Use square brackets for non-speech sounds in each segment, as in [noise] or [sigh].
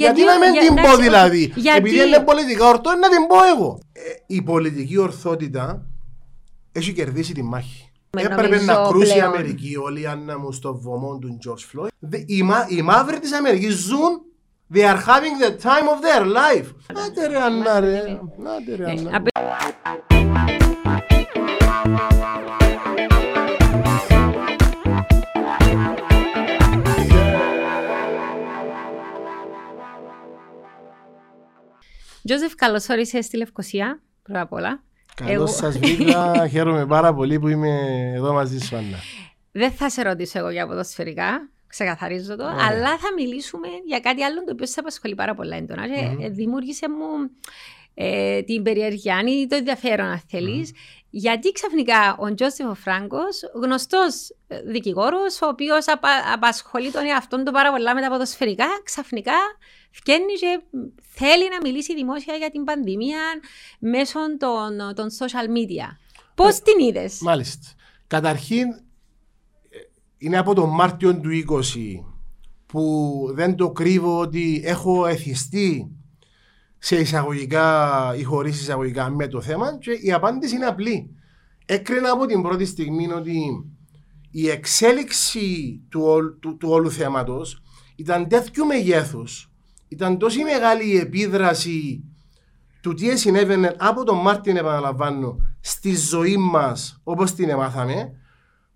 Γιατί, Γιατί- να μην για- την πω εντάξει, δηλαδή; γιατί- Επειδή είναι πολιτικά ορθό, να την πω εγώ. Ε, η πολιτική ορθότητα έχει κερδίσει τη μάχη. Με Έπρεπε νομίζω να κρούσει η πλέον. Αμερική όλοι οι Άννα μου στο βωμό του George Floyd. Δε- Οι, μα, οι μαύροι της Αμερικής ζουν They are having the time of their life. Άντε ρε Άννα ρε. Άντε ρε Ε, Άννα. Τζόζεφ, καλώς όρισες στη Λευκοσία, πρώτα απ' όλα. Εγώ- Καλώς σας βρήκα. [laughs] Χαίρομαι πάρα πολύ που είμαι εδώ μαζί σου Άννα. Δεν θα σε ρωτήσω εγώ για ποδοσφαιρικά, ξεκαθαρίζω το, Ωραία. αλλά θα μιλήσουμε για κάτι άλλο το οποίο σε απασχολεί πάρα πολλά έντονα. Και Μμμ. ε, δημιούργησε μου ε, την περιέργεια ή το ενδιαφέρον, αν θέλεις. Γιατί ξαφνικά ο Τζόσεφ ο Φράγκος, γνωστός δικηγόρος, ο οποίος απασχολεί τον εαυτόν του πάρα πολλά με τα ποδοσφαιρικά, ξαφνικά βγαίνει και θέλει να μιλήσει δημόσια για την πανδημία μέσω των, των social media. Πώς Ε, την είδες, Μάλιστα. Καταρχήν, ε, είναι από τον Μάρτιο του 20 που δεν το κρύβω ότι έχω εθιστεί σε εισαγωγικά ή χωρίς εισαγωγικά με το θέμα και η απάντηση είναι απλή. Έκρινα από την πρώτη στιγμή ότι η εξέλιξη του, όλ- του, του όλου θέματος ήταν τέτοιου μεγέθους, ήταν τόση μεγάλη η επίδραση του τι συνέβαινε από τον Μάρτιν επαναλαμβάνω στη ζωή μας όπως την εμάθαμε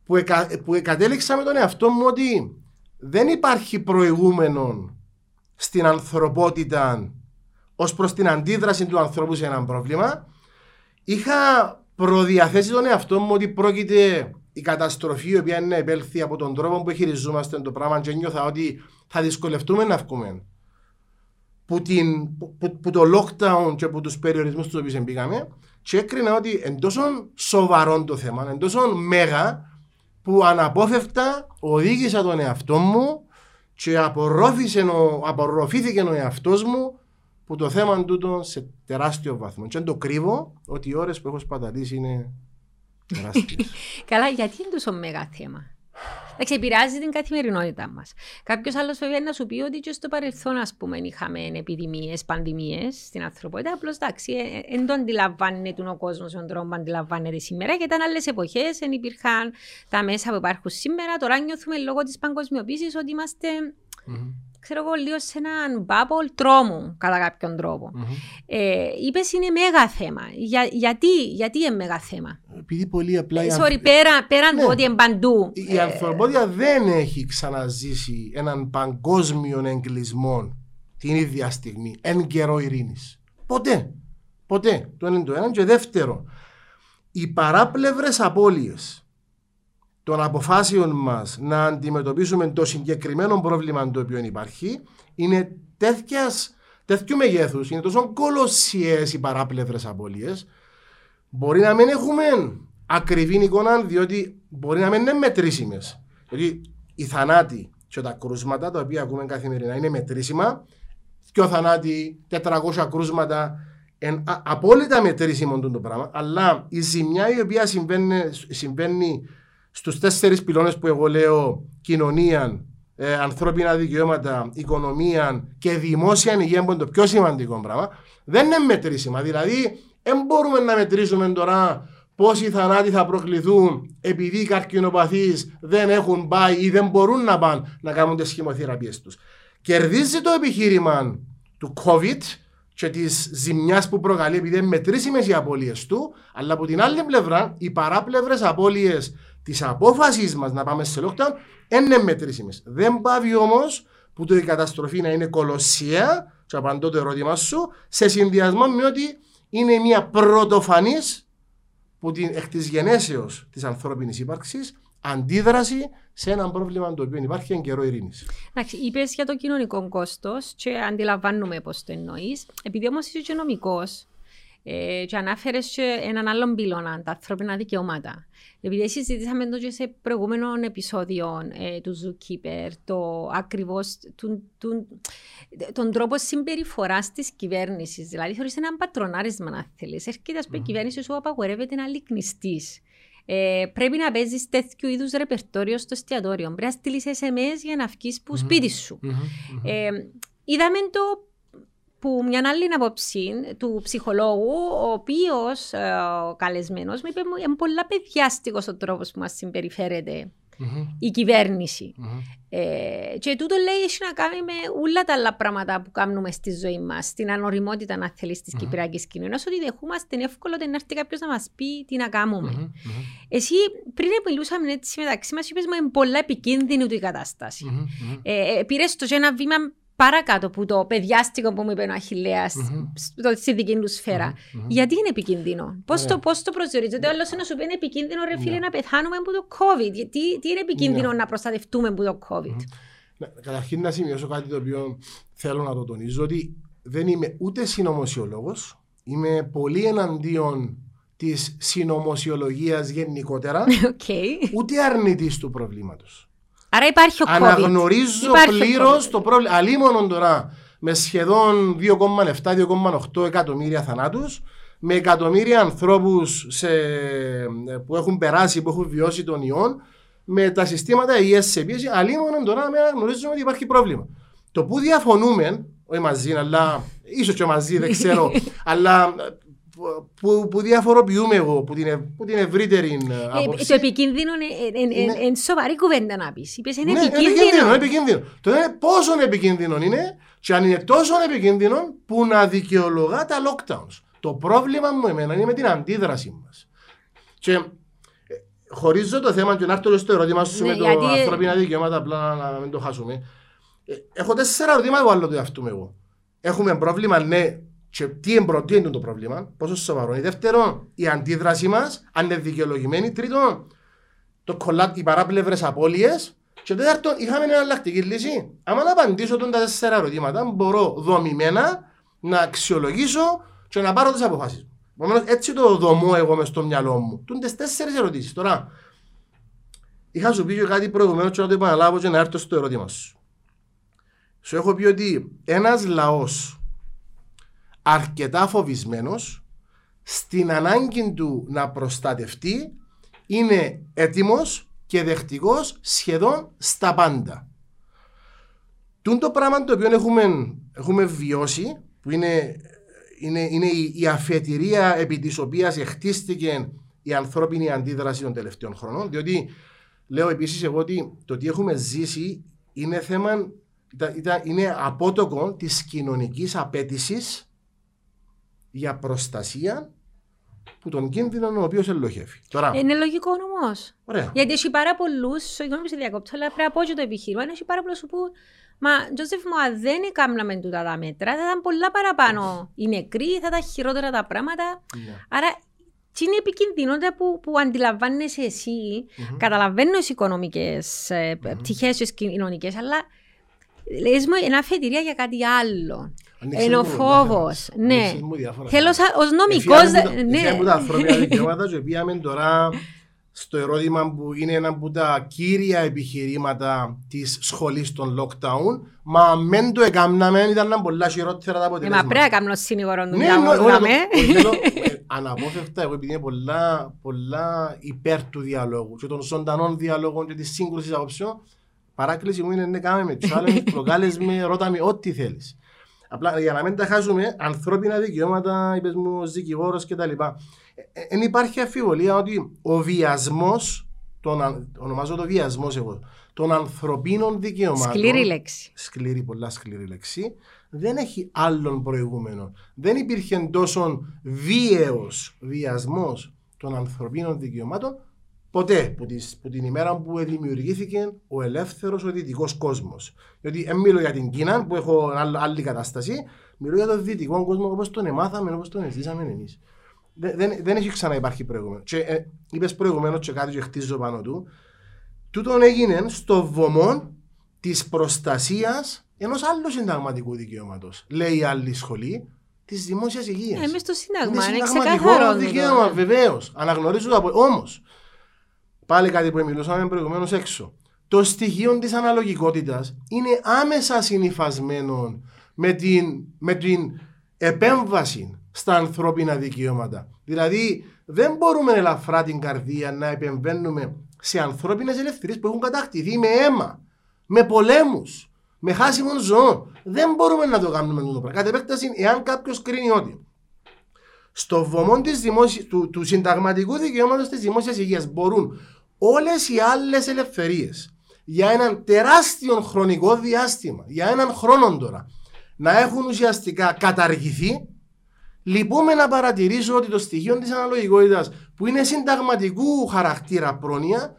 που, εκα, που κατέληξα με τον εαυτό μου ότι δεν υπάρχει προηγούμενο στην ανθρωπότητα ως προς την αντίδραση του ανθρώπου σε ένα πρόβλημα είχα προδιαθέσει τον εαυτό μου ότι πρόκειται η καταστροφή η οποία είναι να επέλθει από τον τρόπο που χειριζόμαστε το πράγμα και νιώθα ότι θα δυσκολευτούμε να βγούμε. Που, την, που, που- που το lockdown και από τους περιορισμούς τους οποίους μπήκαμε και έκρινα ότι εν τόσο σοβαρό το θέμα, εν τόσο μέγα που αναπόφευκτα οδήγησα τον εαυτό μου και απορρόφησε ο, απορροφήθηκε ο εαυτός μου που το θέμα τούτο σε τεράστιο βαθμό. Και δεν το κρύβω ότι οι ώρες που έχω σπαταλήσει είναι τεράστιες. [laughs] Καλά, γιατί είναι τόσο μέγα θέμα; Εντάξει, επηρεάζει την καθημερινότητά μας. Κάποιος άλλος βέβαια να σου πει ότι και στο παρελθόν, ας πούμε, είχαμε επιδημίες, πανδημίες στην ανθρωπότητα. Απλώς εντάξει, δεν το αντιλαμβάνεται ο κόσμος με τον τρόπο που αντιλαμβάνεται σήμερα. Και ήταν άλλες εποχές, δεν υπήρχαν τα μέσα που υπάρχουν σήμερα. Τώρα νιώθουμε λόγω της παγκοσμιοποίησης ότι είμαστε, Μμμ. Ξέρω εγώ, λίγο σε έναν bubble τρόμου, κατά κάποιον τρόπο. Μμμ. Ε, Είπες είναι μέγα θέμα. Για, γιατί, γιατί είναι μέγα θέμα; Επειδή πολύ απλά... οι Sorry, άνθρωποι- πέρα, πέραν Ναι. του ότι είναι παντού. Η ανθρωπότητα δεν έχει ξαναζήσει έναν παγκόσμιο εγκλισμό την ίδια στιγμή, εν καιρό ειρήνης. Ποτέ. Ποτέ. Το ένα είναι το ένα. Και δεύτερο, οι παράπλευρες απώλειες των αποφάσεων μας να αντιμετωπίσουμε το συγκεκριμένο πρόβλημα το οποίο υπάρχει είναι τέτοιας, τέτοιου μεγέθους, είναι τόσο κολοσιαίες οι παράπλευρες απώλειες Μπορεί να μην έχουμε ακριβή εικόνα, διότι μπορεί να μην είναι μετρήσιμες. Δηλαδή, οι θανάτοι και τα κρούσματα τα οποία ακούμε καθημερινά είναι μετρήσιμα. Πιο θανάτοι, 400 κρούσματα, εν, α, απόλυτα μετρήσιμο το πράγμα. Αλλά η ζημιά η οποία συμβαίνει, συμβαίνει στους τέσσερις πυλώνες που εγώ λέω κοινωνία, ε, ανθρώπινα δικαιώματα, οικονομία και δημόσια υγεία που είναι το πιο σημαντικό πράγμα, δεν είναι μετρήσιμα. Δηλαδή, δεν μπορούμε να μετρήσουμε τώρα πόσοι θανάτοι θα προκληθούν επειδή οι καρκινοπαθείς δεν έχουν πάει ή δεν μπορούν να πάνε να κάνουν τις χημοθεραπείες τους. Κερδίζει το επιχείρημα του COVID και της ζημιάς που προκαλεί επειδή είναι μετρήσιμες οι απώλειες του, αλλά από την άλλη πλευρά οι παράπλευρες απώλειες της απόφαση μας να πάμε σε lockdown είναι μετρήσιμες. Δεν πάβει όμως που το η καταστροφή να είναι κολοσσία, και απαντώ το ερώτημα σου, σε συνδυασμό με ότι είναι μια πρωτοφανής που την εκ της γενέσεως της ανθρώπινης ύπαρξης αντίδραση σε ένα πρόβλημα το οποίο υπάρχει εν καιρό ειρήνης. Εντάξει, είπες για το κοινωνικό κόστος και αντιλαμβάνομαι πώς το εννοείς. Επειδή όμως είσαι και νομικός ε, και ανάφερες και έναν άλλον πυλώνα, τα ανθρώπινα δικαιώματα. Επειδή συζητήσαμε το και σε προηγούμενο επεισόδιο ε, του Zookeeper, το ακριβώς τον τρόπο συμπεριφοράς της κυβέρνησης. Δηλαδή, θεωρεί έναν πατρονάρισμα, αν θέλεις. Έρχεται, ας πούμε, η κυβέρνηση σου απαγορεύεται να λυκνιστείς. Ε, πρέπει να παίζεις τέτοιου είδους ρεπερτόριο στο εστιατόριο. Πρέπει να στείλεις SMS για να βγεις που σπίτι σου. Ε, είδαμε το που μια άλλη άποψη του ψυχολόγου, ο οποίος ε, ο καλεσμένος μου είπε: Είναι πολλά παιδιάστικος ο τρόπος που μας συμπεριφέρεται mm-hmm. η κυβέρνηση. Mm-hmm. Ε, και τούτο λέει έχει να κάνει με όλα τα άλλα πράγματα που κάνουμε στη ζωή μας, την ανοριμότητα, να θέλεις, της mm-hmm. κυπριακής κοινωνίας. Ότι δεχόμαστε είναι εύκολο να έρθει κάποιος να μας πει τι να κάνουμε. Mm-hmm. Εσύ πριν μιλούσαμε έτσι μεταξύ μας, είπες μου είναι πολλά επικίνδυνη η κατάσταση. Mm-hmm. Ε, Πήρες το ένα βήμα παρακάτω από το παιδιάστικο που μου είπε ο Αχιλέα mm-hmm. στη δική του σφαιρα mm-hmm. Γιατί είναι επικίνδυνο, Πώς yeah. το, πώς το προσδιορίζεται, yeah. άλλος να σου πει είναι επικίνδυνο, ρε φίλε, yeah. να πεθάνουμε από το COVID. Τι, τι είναι επικίνδυνο yeah. να προστατευτούμε από το COVID; Mm-hmm. Καταρχήν να σημειώσω κάτι το οποίο θέλω να το τονίζω, ότι δεν είμαι ούτε συνωμοσιολόγος, είμαι πολύ εναντίον της συνωμοσιολογίας γενικότερα, [laughs] okay. ούτε αρνητής του προβλήματος. Άρα υπάρχει ο COVID. Αναγνωρίζω πλήρως το πρόβλημα. Αλίμονον τώρα με σχεδόν 2,7-2,8 εκατομμύρια θανάτους, με εκατομμύρια ανθρώπους που έχουν περάσει, που έχουν βιώσει τον ιόν, με τα συστήματα υγεία σε πίεση. Αλίμονον τώρα με αναγνωρίζουμε ότι υπάρχει πρόβλημα. Το που διαφωνούμε, όχι μαζί, αλλά ίσως και μαζί, δεν ξέρω, [laughs] αλλά που, που διαφοροποιούμε εγώ που την, που την ευρύτερη ε, άποψη. το επικίνδυνο είναι εν, σοβαρή κουβέντα να πεις. Είπες είναι ναι, επικίνδυνο. Είναι επικίνδυνο. Το είναι πόσο επικίνδυνο είναι και αν είναι τόσο επικίνδυνο που να δικαιολογά τα lockdowns. Το πρόβλημα μου εμένα είναι με την αντίδραση μας. Και ε, χωρίζω το θέμα και να έρθω στο ερώτημα σου ναι, με το ανθρώπινα δικαιώματα απλά να μην το χάσουμε. Ε, έχω τέσσερα ερωτήματα που άλλο το εαυτού εγώ. Έχουμε πρόβλημα, ναι, και τι είναι το πρόβλημα, πόσο σοβαρό είναι. Δεύτερον, η αντίδραση μας, αν είναι δικαιολογημένη. Τρίτον, το κολλά, οι παράπλευρες απώλειες. Και τέταρτον, είχαμε μια εναλλακτική λύση. Αν να απαντήσω τα τέσσερα ερωτήματα, μπορώ δομημένα να αξιολογήσω και να πάρω τις αποφάσεις. Επομένως, έτσι το δομώ εγώ μες στο μυαλό μου. Τούν τέσσερις ερωτήσεις. Τώρα, είχα σου πει και κάτι προηγουμένως και να το επαναλάβω και να έρθω στο ερώτημα σου. Σου έχω πει ότι ένας λαός αρκετά φοβισμένος στην ανάγκη του να προστατευτεί είναι έτοιμος και δεχτικός σχεδόν στα πάντα. Τούν το πράγμα το οποίο έχουμε, έχουμε βιώσει, που είναι, είναι, είναι η, η αφετηρία επί της οποίας χτίστηκε η ανθρώπινη αντίδραση των τελευταίων χρονών, διότι λέω επίσης εγώ ότι το τι έχουμε ζήσει είναι θέμα, είναι απότοκο της κοινωνικής απέτησης για προστασία που τον κίνδυνο ο οποίος ελοχεύει. Τώρα... Είναι λογικό όμω. Γιατί έχει πάρα πολλούς, συγγνώμη που σε διακόπτω, αλλά πρέπει να πω και το επιχείρημα. Έχει πάρα πολλούς που. Μα, Τζόσεφ μου, αν δεν έκαναμε τούτα τα μέτρα, θα ήταν πολλά παραπάνω οι νεκροί, θα ήταν χειρότερα τα πράγματα. Yeah. Άρα, τι είναι επικίνδυνο που, που αντιλαμβάνεσαι εσύ, mm-hmm. καταλαβαίνω τι οικονομικές ε, mm-hmm. πτυχές, τι κοινωνικέ, αλλά λες μου ένα αφετηρία για κάτι άλλο. Είναι ο φόβος. Ναι. Θέλω ως νομικός. Ναι. μου τα ανθρώπινα [laughs] δικαιώματα και πήγαμε τώρα στο ερώτημα που είναι ένα από τα κύρια επιχειρήματα της σχολής των lockdown. Μα μεν το έκαναμε, ήταν πολλά χειρότερα τα αποτελέσματα. Μα πρέπει να κάνω σύνηγορο του ναι, διάλογου. [laughs] Ε, αναπόφευκτα, εγώ επειδή είναι πολλά, πολλά υπέρ του διαλόγου και των ζωντανών διαλόγων και της σύγκρουσης απόψεων, παράκληση μου είναι να κάνουμε με challenge, [laughs] προκάλεσμε, ρώτα με ό,τι θέλεις. Απλά για να μην τα χάσουμε, ανθρώπινα δικαιώματα, είπες μου, δικηγόρος κτλ. Δεν υπάρχει αφιβολία ότι ο βιασμός, ονομάζω το βιασμός εγώ, των ανθρωπίνων δικαιωμάτων. Σκληρή λέξη. Σκληρή, πολλά σκληρή λέξη. Δεν έχει άλλον προηγούμενο. Δεν υπήρχε τόσο βίαιος βιασμός των ανθρωπίνων δικαιωμάτων ποτέ που, τις, που την ημέρα που δημιουργήθηκε ο ελεύθερος ο δυτικός κόσμος. Γιατί δεν μιλώ για την Κίνα που έχω άλλη κατάσταση, μιλώ για τον δυτικό κόσμο όπως τον εμάθαμε, όπως τον ζήσαμε εμείς. Δεν, δεν, δεν έχει ξαναυπάρχει προηγούμενο. Και ε, είπες προηγουμένως και κάτι και χτίζω πάνω του. Τούτον έγινε στο βωμό της προστασίας ενός άλλου συνταγματικού δικαιώματος. Λέει η άλλη σχολή, της δημόσιας υγείας. Εμείς το Σύνταγμα, είναι ξεκάθαρο. δικαίωμα, βεβαίως. Αναγνωρίζω το από. Όμως, πάλι κάτι που μιλούσαμε προηγουμένως έξω. Το στοιχείο της αναλογικότητας είναι άμεσα συνυφασμένο με την, με την επέμβαση στα ανθρώπινα δικαιώματα. Δηλαδή, δεν μπορούμε ελαφρά την καρδία να επεμβαίνουμε σε ανθρώπινες ελευθερίες που έχουν κατακτηθεί με αίμα, με πολέμους, Με χάσιμο ζώο. Δεν μπορούμε να το κάνουμε αυτό το πράγμα. Κατ' επέκταση, εάν κάποιος κρίνει ότι στο βωμό της δημόσι... του, του συνταγματικού δικαιώματος της δημόσιας υγείας μπορούν όλες οι άλλες ελευθερίες για έναν τεράστιο χρονικό διάστημα, για έναν χρόνο τώρα, να έχουν ουσιαστικά καταργηθεί, λυπούμε να παρατηρήσω ότι το στοιχείο της αναλογικότητας που είναι συνταγματικού χαρακτήρα πρόνοια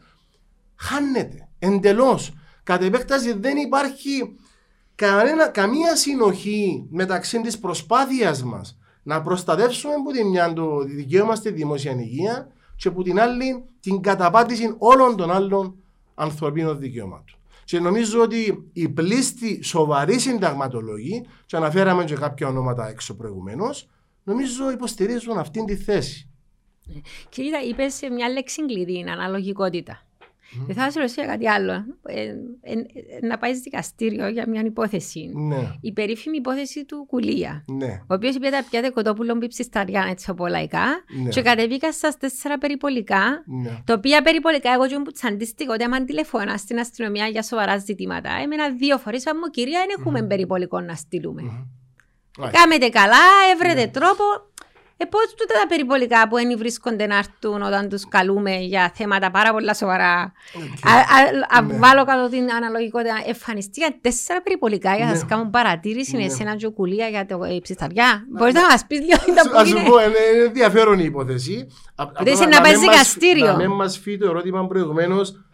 χάνεται εντελώς. Κατ' επέκταση δεν υπάρχει κανένα, καμία συνοχή μεταξύ της προσπάθειας μας να προστατεύσουμε που την μια το δικαίωμα στη δημόσια υγεία και που την άλλη την καταπάτηση όλων των άλλων ανθρωπίνων δικαιωμάτων. Και νομίζω ότι οι πλήστοι σοβαροί συνταγματολόγοι, και αναφέραμε και κάποια ονόματα έξω προηγουμένως, νομίζω υποστηρίζουν αυτήν τη θέση. Κύριε, είπες μια λέξη κλειδί, αναλογικότητα. Δεν θα σα ρωτήσω κάτι άλλο. Ε, ε, ε, να πάεις δικαστήριο για μια υπόθεση. Ναι. Η περίφημη υπόθεση του Κουλία. Ναι. Ο οποίος είπε τα πιάτε κοτόπουλο μπήψη στα έτσι από λαϊκά. Ναι. Και κατεβήκα στα τέσσερα περιπολικά. Ναι. Τα οποία περιπολικά, εγώ και μου τσαντίστηκα ότι άμα τηλεφωνά στην αστυνομία για σοβαρά ζητήματα, έμενα δύο φορές. Αν μου κυρία, δεν έχουμε περιπολικό να στείλουμε. Mm-hmm. Κάμετε καλά, έβρετε τρόπο. Ε, πώς τούτα τα περιπολικά που δεν βρίσκονται να έρθουν όταν τους καλούμε για θέματα πάρα πολλά σοβαρά. Okay. Α, α, α, Ναι. Βάλω κάτω την αναλογικότητα. Εμφανιστήκαν τέσσερα περιπολικά για να Ναι. σας κάνουν παρατήρηση Ναι. σε ένα τζοκουλία για το ε, ψισταριά. Μπορείς να μας πεις λίγο τα που Α σου είναι; πω, είναι είναι ενδιαφέρον η υπόθεση. Α- απλά είσαι να να πάει μην μας- δικαστήριο. Να μην μας φύγει το ερώτημα προηγουμένως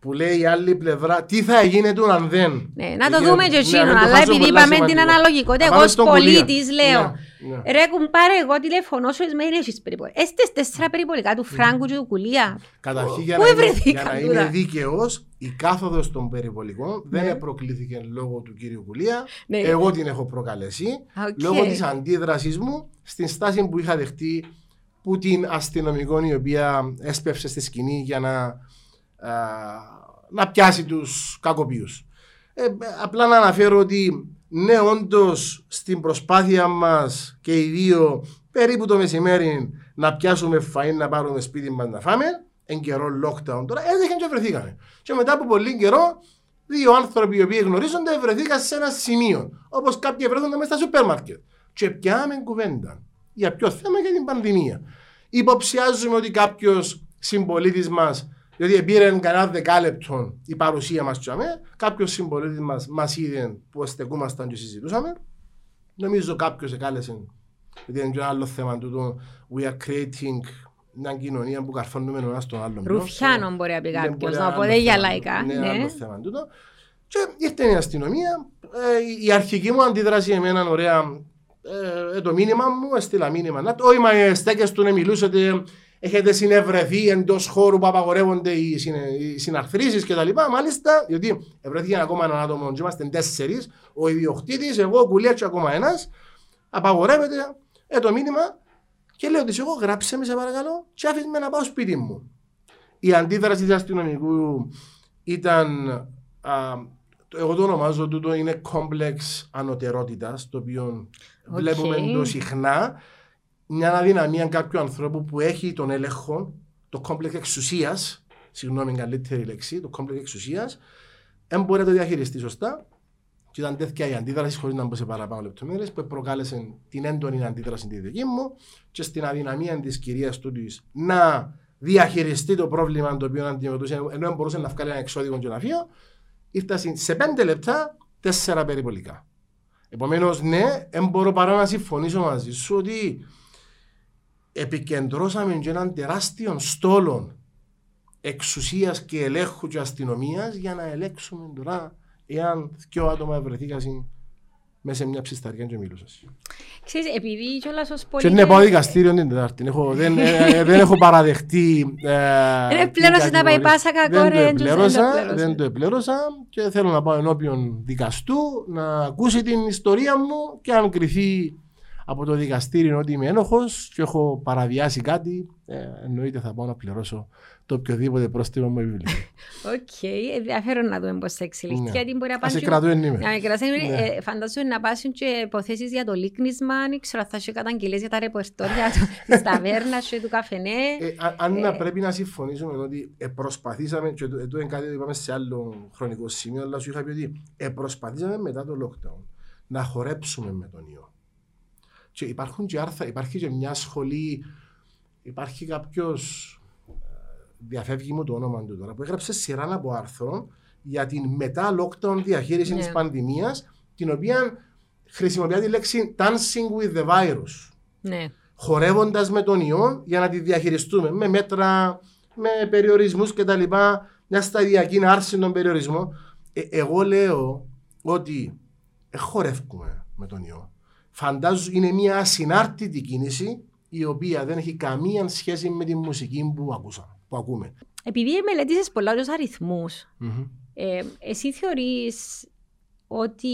που λέει η άλλη πλευρά τι θα γίνεται αν δεν. Ναι, να το Εκεί- δούμε και ναι, εκείνον. να το Αλλά χάσω επειδή πολλά είπαμε την σημαντικό. αναλογικότητα, Να εγώ πάμε ως στον Κουλία. πολίτης λέω. Ναι, ναι. Ρε κουμπάρε, εγώ τηλεφωνώ σου, με έχεις περιπολικά. Έστες τέσσερα περιπολικά του Φράγκου και του Κουλία. Καταρχήν για Πού να, είμαι, ευρεθήκαν για να τούτα; είμαι δίκαιος, η κάθοδος των περιβολικών Ναι. δεν προκλήθηκε λόγω του κύριου Κουλία. Ναι. Εγώ την έχω προκαλέσει Οκ. λόγω της αντίδρασής μου στην στάση που είχα δεχτεί που την αστυνομικό η οποία έσπευσε στη σκηνή για να, α, να πιάσει τους κακοποιούς. Ε, απλά να αναφέρω ότι ναι όντως στην προσπάθεια μας και οι δύο περίπου το μεσημέρι να πιάσουμε φαΐν να πάρουμε σπίτι μας να φάμε εν καιρό lockdown τώρα έτυχαν και βρεθήκαμε. Και μετά από πολύ καιρό δύο άνθρωποι οι οποίοι γνωρίζονται βρεθήκαν σε ένα σημείο όπως κάποιοι βρέθηκαν μέσα στα σούπερ μάρκετ και πιάμε κουβέντα για ποιο θέμα για την πανδημία. Υποψιάζουμε ότι κάποιος συμπολίτης μας, διότι πήρε κανένα δεκάλεπτο η παρουσία μας, κάποιος συμπολίτης μας μας είδε που στεκούμασταν και συζητούσαμε. Νομίζω κάποιος εκάλεσε, γιατί είναι και ένα άλλο θέμα τούτο. We are creating μια κοινωνία που καρφώνουμε ο ένας τον άλλον. Ρουφιάνο μπορεί να πει Ναι, κάποιος, μπορεί να ένα πω άλλο δεν για θέμα λαϊκά. τούτο. Ναι, ένα ναι. άλλο θέμα τούτο. Και ήρθε η αστυνομία. Ε, η αρχική μου αντίδραση εμένα ωραία. Ε, ε, το μήνυμα μου, έστειλα μήνυμα. Να το, όχι, μα ε, στέκεστε να μιλούσατε. Έχετε συνευρεθεί εντός χώρου που απαγορεύονται οι, συνε, οι συναρθρήσεις κτλ. Μάλιστα, γιατί ευρέθηκε ακόμα ένα άτομο, και είμαστε τέσσερις. Ο ιδιοκτήτης, εγώ, ο Κουλία και ακόμα ένας. Απαγορεύεται ε, το μήνυμα και λέω ότι εγώ γράψε με σε παρακαλώ και άφησε με να πάω σπίτι μου. Η αντίδραση του αστυνομικού ήταν, α, το- εγώ το ονομάζω τούτο είναι κόμπλεξ ανωτερότητας, το οποίο Οκ. βλέπουμε το συχνά. Μια αδυναμία κάποιου ανθρώπου που έχει τον έλεγχο, το κόμπλεξ εξουσίας, συγγνώμη καλύτερη λέξη, το κόμπλεξ εξουσίας, δεν μπορεί να το διαχειριστεί σωστά. Και ήταν τέτοια η αντίδραση, χωρίς να μπω σε παραπάνω λεπτομέρειες, που προκάλεσε την έντονη αντίδραση τη δική μου και στην αδυναμία της κυρίας του της να διαχειριστεί το πρόβλημα το οποίο αντιμετωπούσε, ενώ δεν μπορούσε να βγάλει ένα εξώδικο και ένα φύο, ήρθα σε πέντε λεπτά τέσσερα περιπολικά. Επομένως, ναι, δεν μπορώ παρά να συμφωνήσω μαζί σου ότι επικεντρώσαμε και έναν τεράστιο στόλο εξουσίας και ελέγχου και αστυνομίας για να ελέγξουμε τώρα εάν δυο άτομα βρεθήκαν μέσα σε μια ψισταριά και μιλούσαν. Ξέρεις, επειδή κιόλας ως Και πολίτες... ναι, πάω δικαστήριο την Τετάρτη. Έχω, δεν, ε, δεν έχω παραδεχτεί. Ε, Δεν την πλήρωσε να πάει κατηγορία. πάσα κακό, Δεν το ρε, έντζος, δεν το επλέρωσα, πλήρωσε. δεν το επλέρωσα και θέλω να πάω ενώπιον δικαστού να ακούσει την ιστορία μου και αν κριθεί από το δικαστήριο ότι είμαι ένοχος και έχω παραβιάσει κάτι, ε, εννοείται θα πάω να πληρώσω το οποιοδήποτε πρόστιμο μου επιβληθεί. [laughs] Οκ, ενδιαφέρον να δούμε πώς θα εξελιχθεί. Ναι. Γιατί μπορεί να Ας σε πάνε. κρατώ ενήμερο. Να με κρατάς ενήμερη. Ναι. Ε, Φαντάζομαι να πάσουν και υποθέσεις για το λίκνισμα, δεν ξέρω, θα έχει καταγγελίε για τα ρεπορτόρια [laughs] της ταβέρνας και του καφενέ. Ε, α- αν να πρέπει να συμφωνήσουμε ότι ε, προσπαθήσαμε, και εδώ είναι κάτι που είπαμε σε άλλο χρονικό σημείο, αλλά σου είχα πει ότι ε, προσπαθήσαμε μετά το lockdown να χορέψουμε με τον ιό. Και υπάρχουν και άρθρα, υπάρχει και μια σχολή, υπάρχει κάποιος, διαφεύγει μου το όνομα του τώρα, που έγραψε σειρά από άρθρων για την μετά lockdown διαχείρισης Ναι. της πανδημίας, την οποία χρησιμοποιεί τη λέξη dancing with the virus Ναι. χορεύοντας με τον ιό για να τη διαχειριστούμε με μέτρα, με περιορισμούς κτλ. Μια σταδιακή άρση των περιορισμών. Ε, εγώ λέω ότι ε, χορεύουμε με τον ιό. Φαντάζομαι είναι μια ασυνάρτητη κίνηση η οποία δεν έχει καμία σχέση με τη μουσική που, ακούσα, που ακούμε. Επειδή μελετήσει πολλά τους αριθμούς, Μμμ. ε, εσύ θεωρείς ότι.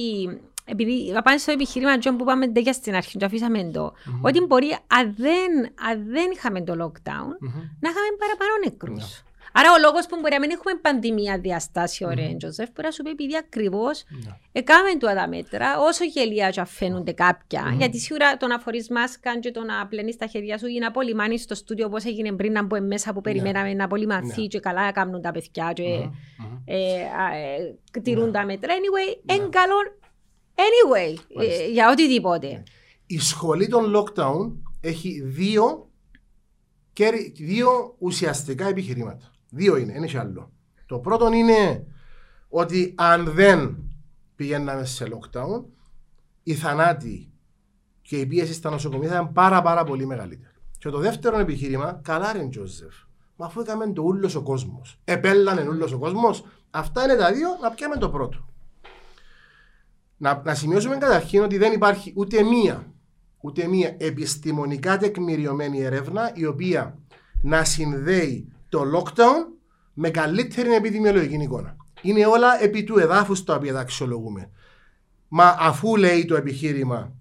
Επειδή πάμε στο επιχείρημα Τζον, που είπαμε τέτοια στην αρχή, το αφήσαμε το, ότι μπορεί, αν δεν, αν δεν είχαμε το lockdown, Μμμ. να είχαμε παραπάνω νεκρούς. Ναι. Άρα ο λόγο που μπορεί να μην έχουμε πανδημία διαστάσιο, ρε Τζοσεφ, μπορεί να σου πει επειδή ακριβώ Ναι. έκαμε του τα μέτρα, όσο γελία και φαίνονται κάποια, γιατί σίγουρα το να φορεί μάσκα και το να πλένει τα χέρια σου ή να απολυμάνει στο στούντιο όπω έγινε πριν να μπω μέσα που περιμέναμε να απολυμανθεί Ναι. και καλά να κάνουν τα παιδιά και Μμμ. Μμμ. ε, α, ε, τηρούν Ναι. τα μέτρα. Anyway, εν καλό, anyway, ε, Μάλιστα. για οτιδήποτε. Η σχολή των lockdown έχει δύο, κέρι- δύο ουσιαστικά επιχειρήματα. Δύο είναι, δεν έχει άλλο. Το πρώτο είναι ότι αν δεν πηγαίναμε σε lockdown, οι θανάτοι και η πίεση στα νοσοκομεία θα ήταν πάρα πάρα πολύ μεγαλύτερη. Και το δεύτερο επιχείρημα, καλά ρε Τζόζεφ, μα αφού έκαμε το ούλος ο κόσμος, επέλανε ούλος ο κόσμος, αυτά είναι τα δύο, να πιάμε το πρώτο. Να, να σημειώσουμε καταρχήν ότι δεν υπάρχει ούτε μία, ούτε μία επιστημονικά τεκμηριωμένη έρευνα η οποία να συνδέει το lockdown με καλύτερη επιδημιολογική εικόνα. Είναι όλα επί του εδάφους τα οποία τα αξιολογούμε. Μα αφού λέει το επιχείρημα,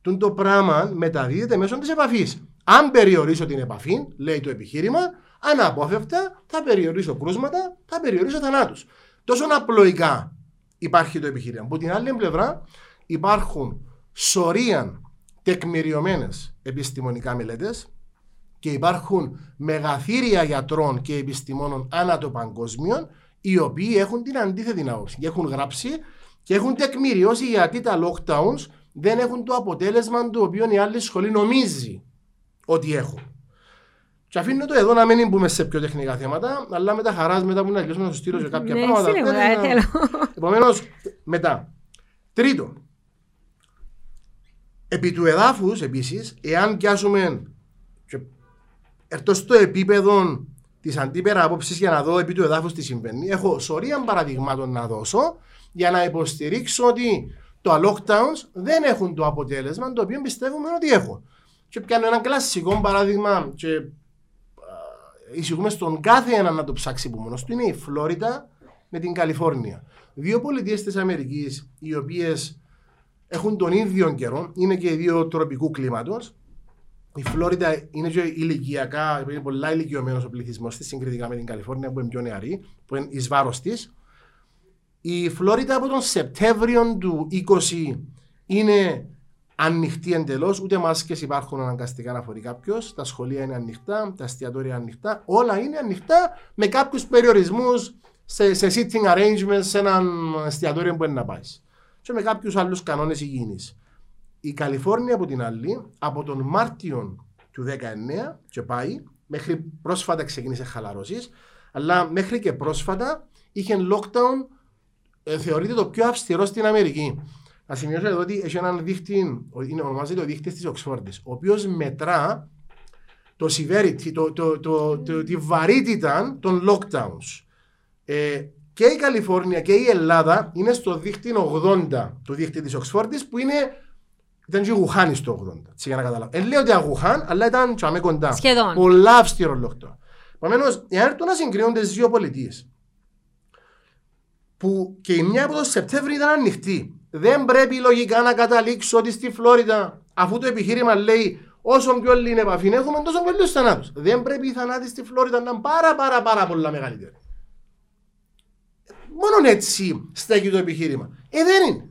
τούν το πράγμα μεταδίδεται μέσω της επαφής. Αν περιορίσω την επαφή, λέει το επιχείρημα, αναπόφευκτα θα περιορίσω κρούσματα, θα περιορίσω θανάτους. Τόσο απλοϊκά υπάρχει το επιχείρημα. Από την άλλη πλευρά υπάρχουν σωρία τεκμηριωμένες επιστημονικά μελέτες και υπάρχουν μεγαθύρια γιατρών και επιστημόνων ανά το παγκόσμιο οι οποίοι έχουν την αντίθετη άποψη και έχουν γράψει και έχουν τεκμηριώσει γιατί τα lockdowns δεν έχουν το αποτέλεσμα το οποίο η άλλη σχολή νομίζει ότι έχουν. Και αφήνω το εδώ να μην μπούμε σε πιο τεχνικά θέματα, αλλά με τα χαράς μετά που να τελειώσουμε να σου στείλω και κάποια Ναι, πράγματα. στείλε μου, Θέλει ε, να- θέλω. Επομένως, μετά. Τρίτο. Επί του εδάφους, επίσης, εάν πιάσουμε. και έρθω στο επίπεδο της αντίπερα άποψη για να δω επί του εδάφους τι συμβαίνει, έχω σωρία παραδειγμάτων να δώσω για να υποστηρίξω ότι τα lockdowns δεν έχουν το αποτέλεσμα το οποίο πιστεύουμε ότι έχουν. Και πιάνω ένα κλασικό παράδειγμα και α, εισηγούμε στον κάθε έναν να το ψάξει που μόνος του είναι η Φλόριντα με την Καλιφόρνια. Δύο πολιτείες της Αμερικής οι οποίες έχουν τον ίδιο καιρό, είναι και οι δύο τροπικού κλίματος. Η Φλόριντα είναι και ηλικιακά, είναι πολλά ηλικιωμένος ο πληθυσμός της συγκριτικά με την Καλιφόρνια που είναι πιο νεαρή, που είναι εις βάρος της. Η Φλόριντα από τον Σεπτέμβριο του 20 είναι ανοιχτή εντελώς, ούτε μάσκες υπάρχουν αναγκαστικά να φορεί κάποιος. Τα σχολεία είναι ανοιχτά, τα εστιατόρια ανοιχτά, όλα είναι ανοιχτά με κάποιους περιορισμούς σε, σε sitting arrangements σε έναν εστιατόριο που είναι να πάεις. Και με κάποιους άλλους κανόνες υγιεινής. Η Καλιφόρνια από την άλλη, από τον Μάρτιο του 19 και πάει, μέχρι πρόσφατα ξεκίνησε χαλαρώσεις, αλλά μέχρι και πρόσφατα είχε lockdown, ε, θεωρείται το πιο αυστηρό στην Αμερική. Να σημειώσω εδώ ότι έχει έναν δείκτη, είναι, ονομάζεται ο δείκτη της Οξφόρδη, ο οποίος μετρά το severity, το, το, το, το, τη βαρύτητα των lockdowns. Ε, και η Καλιφόρνια και η Ελλάδα είναι στο δείκτη 80 του δείκτη της Οξφόρδη που είναι ήταν και η Γουχάνης στο 80, έτσι για να καταλάβω. Δεν λέω ότι ήταν Γουχάν, αλλά ήταν τσαμέ κοντά. Σχεδόν. Πολλά αυστηρό lockdown. Επομένως, εάν έρθουν να συγκρίνονται τι δύο πολιτείες, που και η μια από το Σεπτέμβριο ήταν ανοιχτή, δεν πρέπει λογικά να καταλήξω ότι στη Φλόριντα Αφού το επιχείρημα λέει όσο πιο λίγη επαφή έχουμε, τόσο πιο λίγου θανάτους. Δεν πρέπει οι θανάτοι στη Φλόριντα να είναι πάρα πάρα πάρα πολλά μεγαλύτεροι. Μόνο έτσι στέκει το επιχείρημα. Ε, δεν είναι.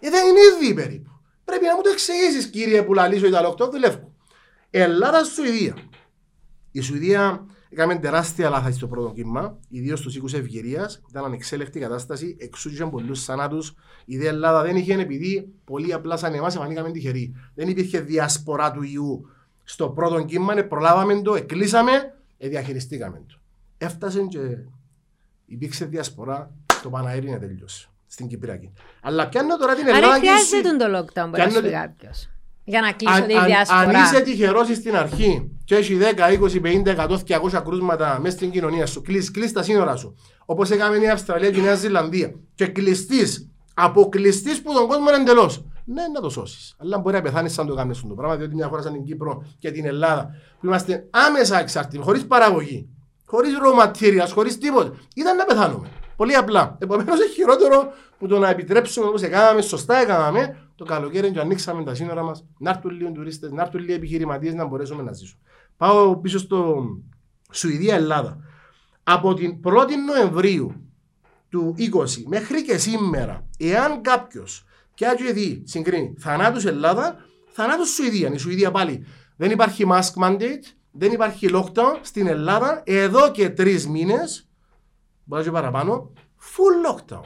Ε, δεν είναι ήδη περίπου. Πρέπει να μου το εξηγήσεις, κύριε που λαλήσω Ιταλόκτο, δουλεύω. Ελλάδα-Σουηδία. Η Σουηδία Έκαμε τεράστια λάθη στο πρώτο κύμα, ιδίως στους οίκους ευκαιρία. Ήταν ανεξέλεκτη κατάσταση, εξούτησαν πολλούς θανάτου. Η ΔΕ Ελλάδα δεν είχε επειδή πολύ απλά σαν εμάς εμφανίκαμε τυχεροί. Δεν υπήρχε διασπορά του ιού στο πρώτο κύμα, ε, προλάβαμε το, εκλείσαμε, ε, διαχειριστήκαμε το. Έφτασε και υπήρξε διασπορά, το Παναέρι να τελειώσει στην Κυπριακή. Αλλά πιάνω τώρα την Ελλάδα. Άρα χρειάζεται το lockdown, μπορεί να σου κάποιος. Για να κλείσω τη διασπορά. Αν είσαι τυχερός στην αρχή και έχει 10, 20, 50, 100, 200 κρούσματα μέσα στην κοινωνία σου, κλείσει τα σύνορα σου. Όπως έκαμε η Αυστραλία και η Νέα Ζηλανδία. Και κλειστείς, αποκλειστείς που τον κόσμο εντελώς. Ναι, να το σώσεις. Αλλά μπορεί να πεθάνεις σαν το κάνεις το πράγμα, διότι μια χώρα σαν την Κύπρο και την Ελλάδα, που είμαστε άμεσα εξαρτημένοι, χωρίς παραγωγή, χωρίς raw materials, χωρίς τίποτα, ήταν να πεθάνουμε. Πολύ απλά. Επομένως, είναι χειρότερο που το να επιτρέψουμε όπως έκαναμε, σωστά έκαναμε, το καλοκαίρι και ανοίξαμε τα σύνορα μας, να έρθουν λίγο τουρίστες, να έρθουν λίγοι επιχειρηματίες να μπορέσουμε να ζήσουμε. Πάω πίσω στο Σουηδία-Ελλάδα. Από την 1η Νοεμβρίου του 20 μέχρι και σήμερα, εάν κάποιος και άτιο δει, συγκρίνει θανάτους Ελλάδα, θανάτους Σουηδία. Η Σουηδία πάλι δεν υπάρχει mask mandate, δεν υπάρχει lockdown στην Ελλάδα εδώ και τρεις μήνες, μπορεί και παραπάνω, full lockdown.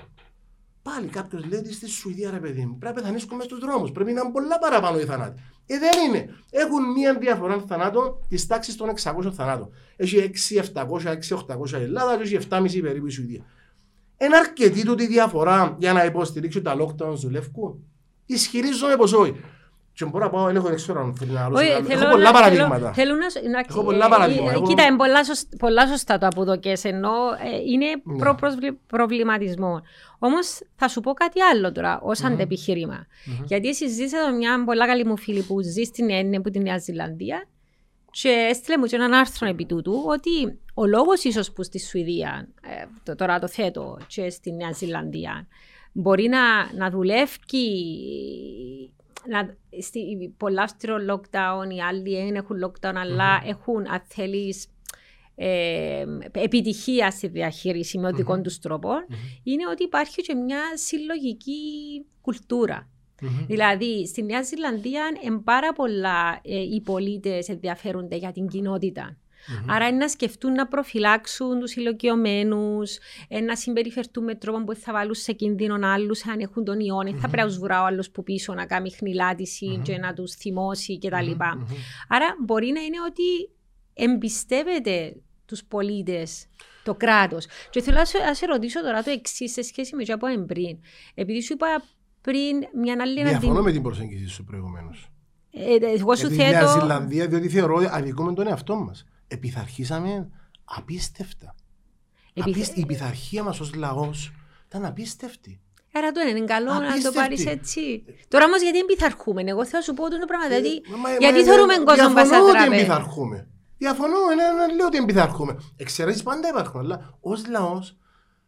Πάλι κάποιος λέει ότι στη Σουηδία ρε παιδί μου πρέπει να πεθανίσκουμε στους δρόμους. Πρέπει να είναι πολλά παραπάνω οι θανάτοι. Ε, δεν είναι. Έχουν μία διαφορά θανάτων της τάξης των 600 θανάτων. Έχει 6-700, 6-800 η Ελλάδα και έχει 7,5 περίπου η Σουηδία. Είναι αρκετή τούτη διαφορά για να υποστηρίξει τα lockdowns του Λευκού. Ισχυρίζομαι πως όχι. Και μπορώ να πάω, έχω έξω αν θέλει να Έχω πολλά παραδείγματα. Θέλω να... Έχω πολλά παραδείγματα. Κοίτα, είναι πολλά σωστά το αποδοκές, ενώ ε, είναι ναι. προβληματισμό. Όμως θα σου πω κάτι άλλο τώρα, ως αντεπιχείρημα. Γιατί εσύ ζήσατε μια πολλά καλή μου φίλη που ζει στην Έννε, που την Νέα Ζηλανδία, και έστειλε μου και έναν άρθρο επί τούτου ότι ο λόγος ίσως που στη Σουηδία, ε, τώρα το θέτω, και στη Νέα Ζηλανδία, μπορεί να, να δουλεύει να, στη, πολλά στο lockdown, οι άλλοι δεν έχουν lockdown, αλλά mm-hmm. έχουν, αν θέλεις, ε, επιτυχία στη διαχείριση με οδικών mm-hmm. τους τρόπων, mm-hmm. είναι ότι υπάρχει και μια συλλογική κουλτούρα. Δηλαδή, στη Νέα Ζηλανδία, πάρα πολλά ε, οι πολίτες ενδιαφέρονται για την κοινότητα. Mm-hmm. Άρα είναι να σκεφτούν να προφυλάξουν τους ηλικιωμένους, ε, να συμπεριφερθούν με τρόπο που θα βάλουν σε κίνδυνο άλλους αν έχουν τον ιό. Mm-hmm. Θα πρέπει να σβουρά ο άλλο που πίσω να κάνει χνηλάτιση mm-hmm. και να τους θυμώσει κτλ. Άρα μπορεί να είναι ότι εμπιστεύεται τους πολίτες το κράτος. Και θέλω να σε ρωτήσω τώρα το εξής σε σχέση με αυτό που πριν. Επειδή σου είπα πριν μια άλλη Διαφωνώ με την προσέγγιση σου προηγουμένως. Ε, εγώ σου θέτω. Νέα Ζηλανδία, διότι θεωρώ ότι αδικούμε τον εαυτό μας επιθαρχήσαμε απίστευτα. Επιθ... Η πειθαρχία μας ως λαός ήταν απίστευτη. Άρα το είναι καλό απίστευτη. να το πάρεις έτσι. Τώρα όμως γιατί πειθαρχούμε, εγώ θέλω να σου πω το πράγμα. Δηλαδή, ε, γιατί θεωρούμε κόσμο πα Διαφωνώ ότι εμπειθαρχούμε. Διαφωνώ, δεν λέω ότι εμπειθαρχούμε. Εξαιρέσεις πάντα υπάρχουν, αλλά ως λαός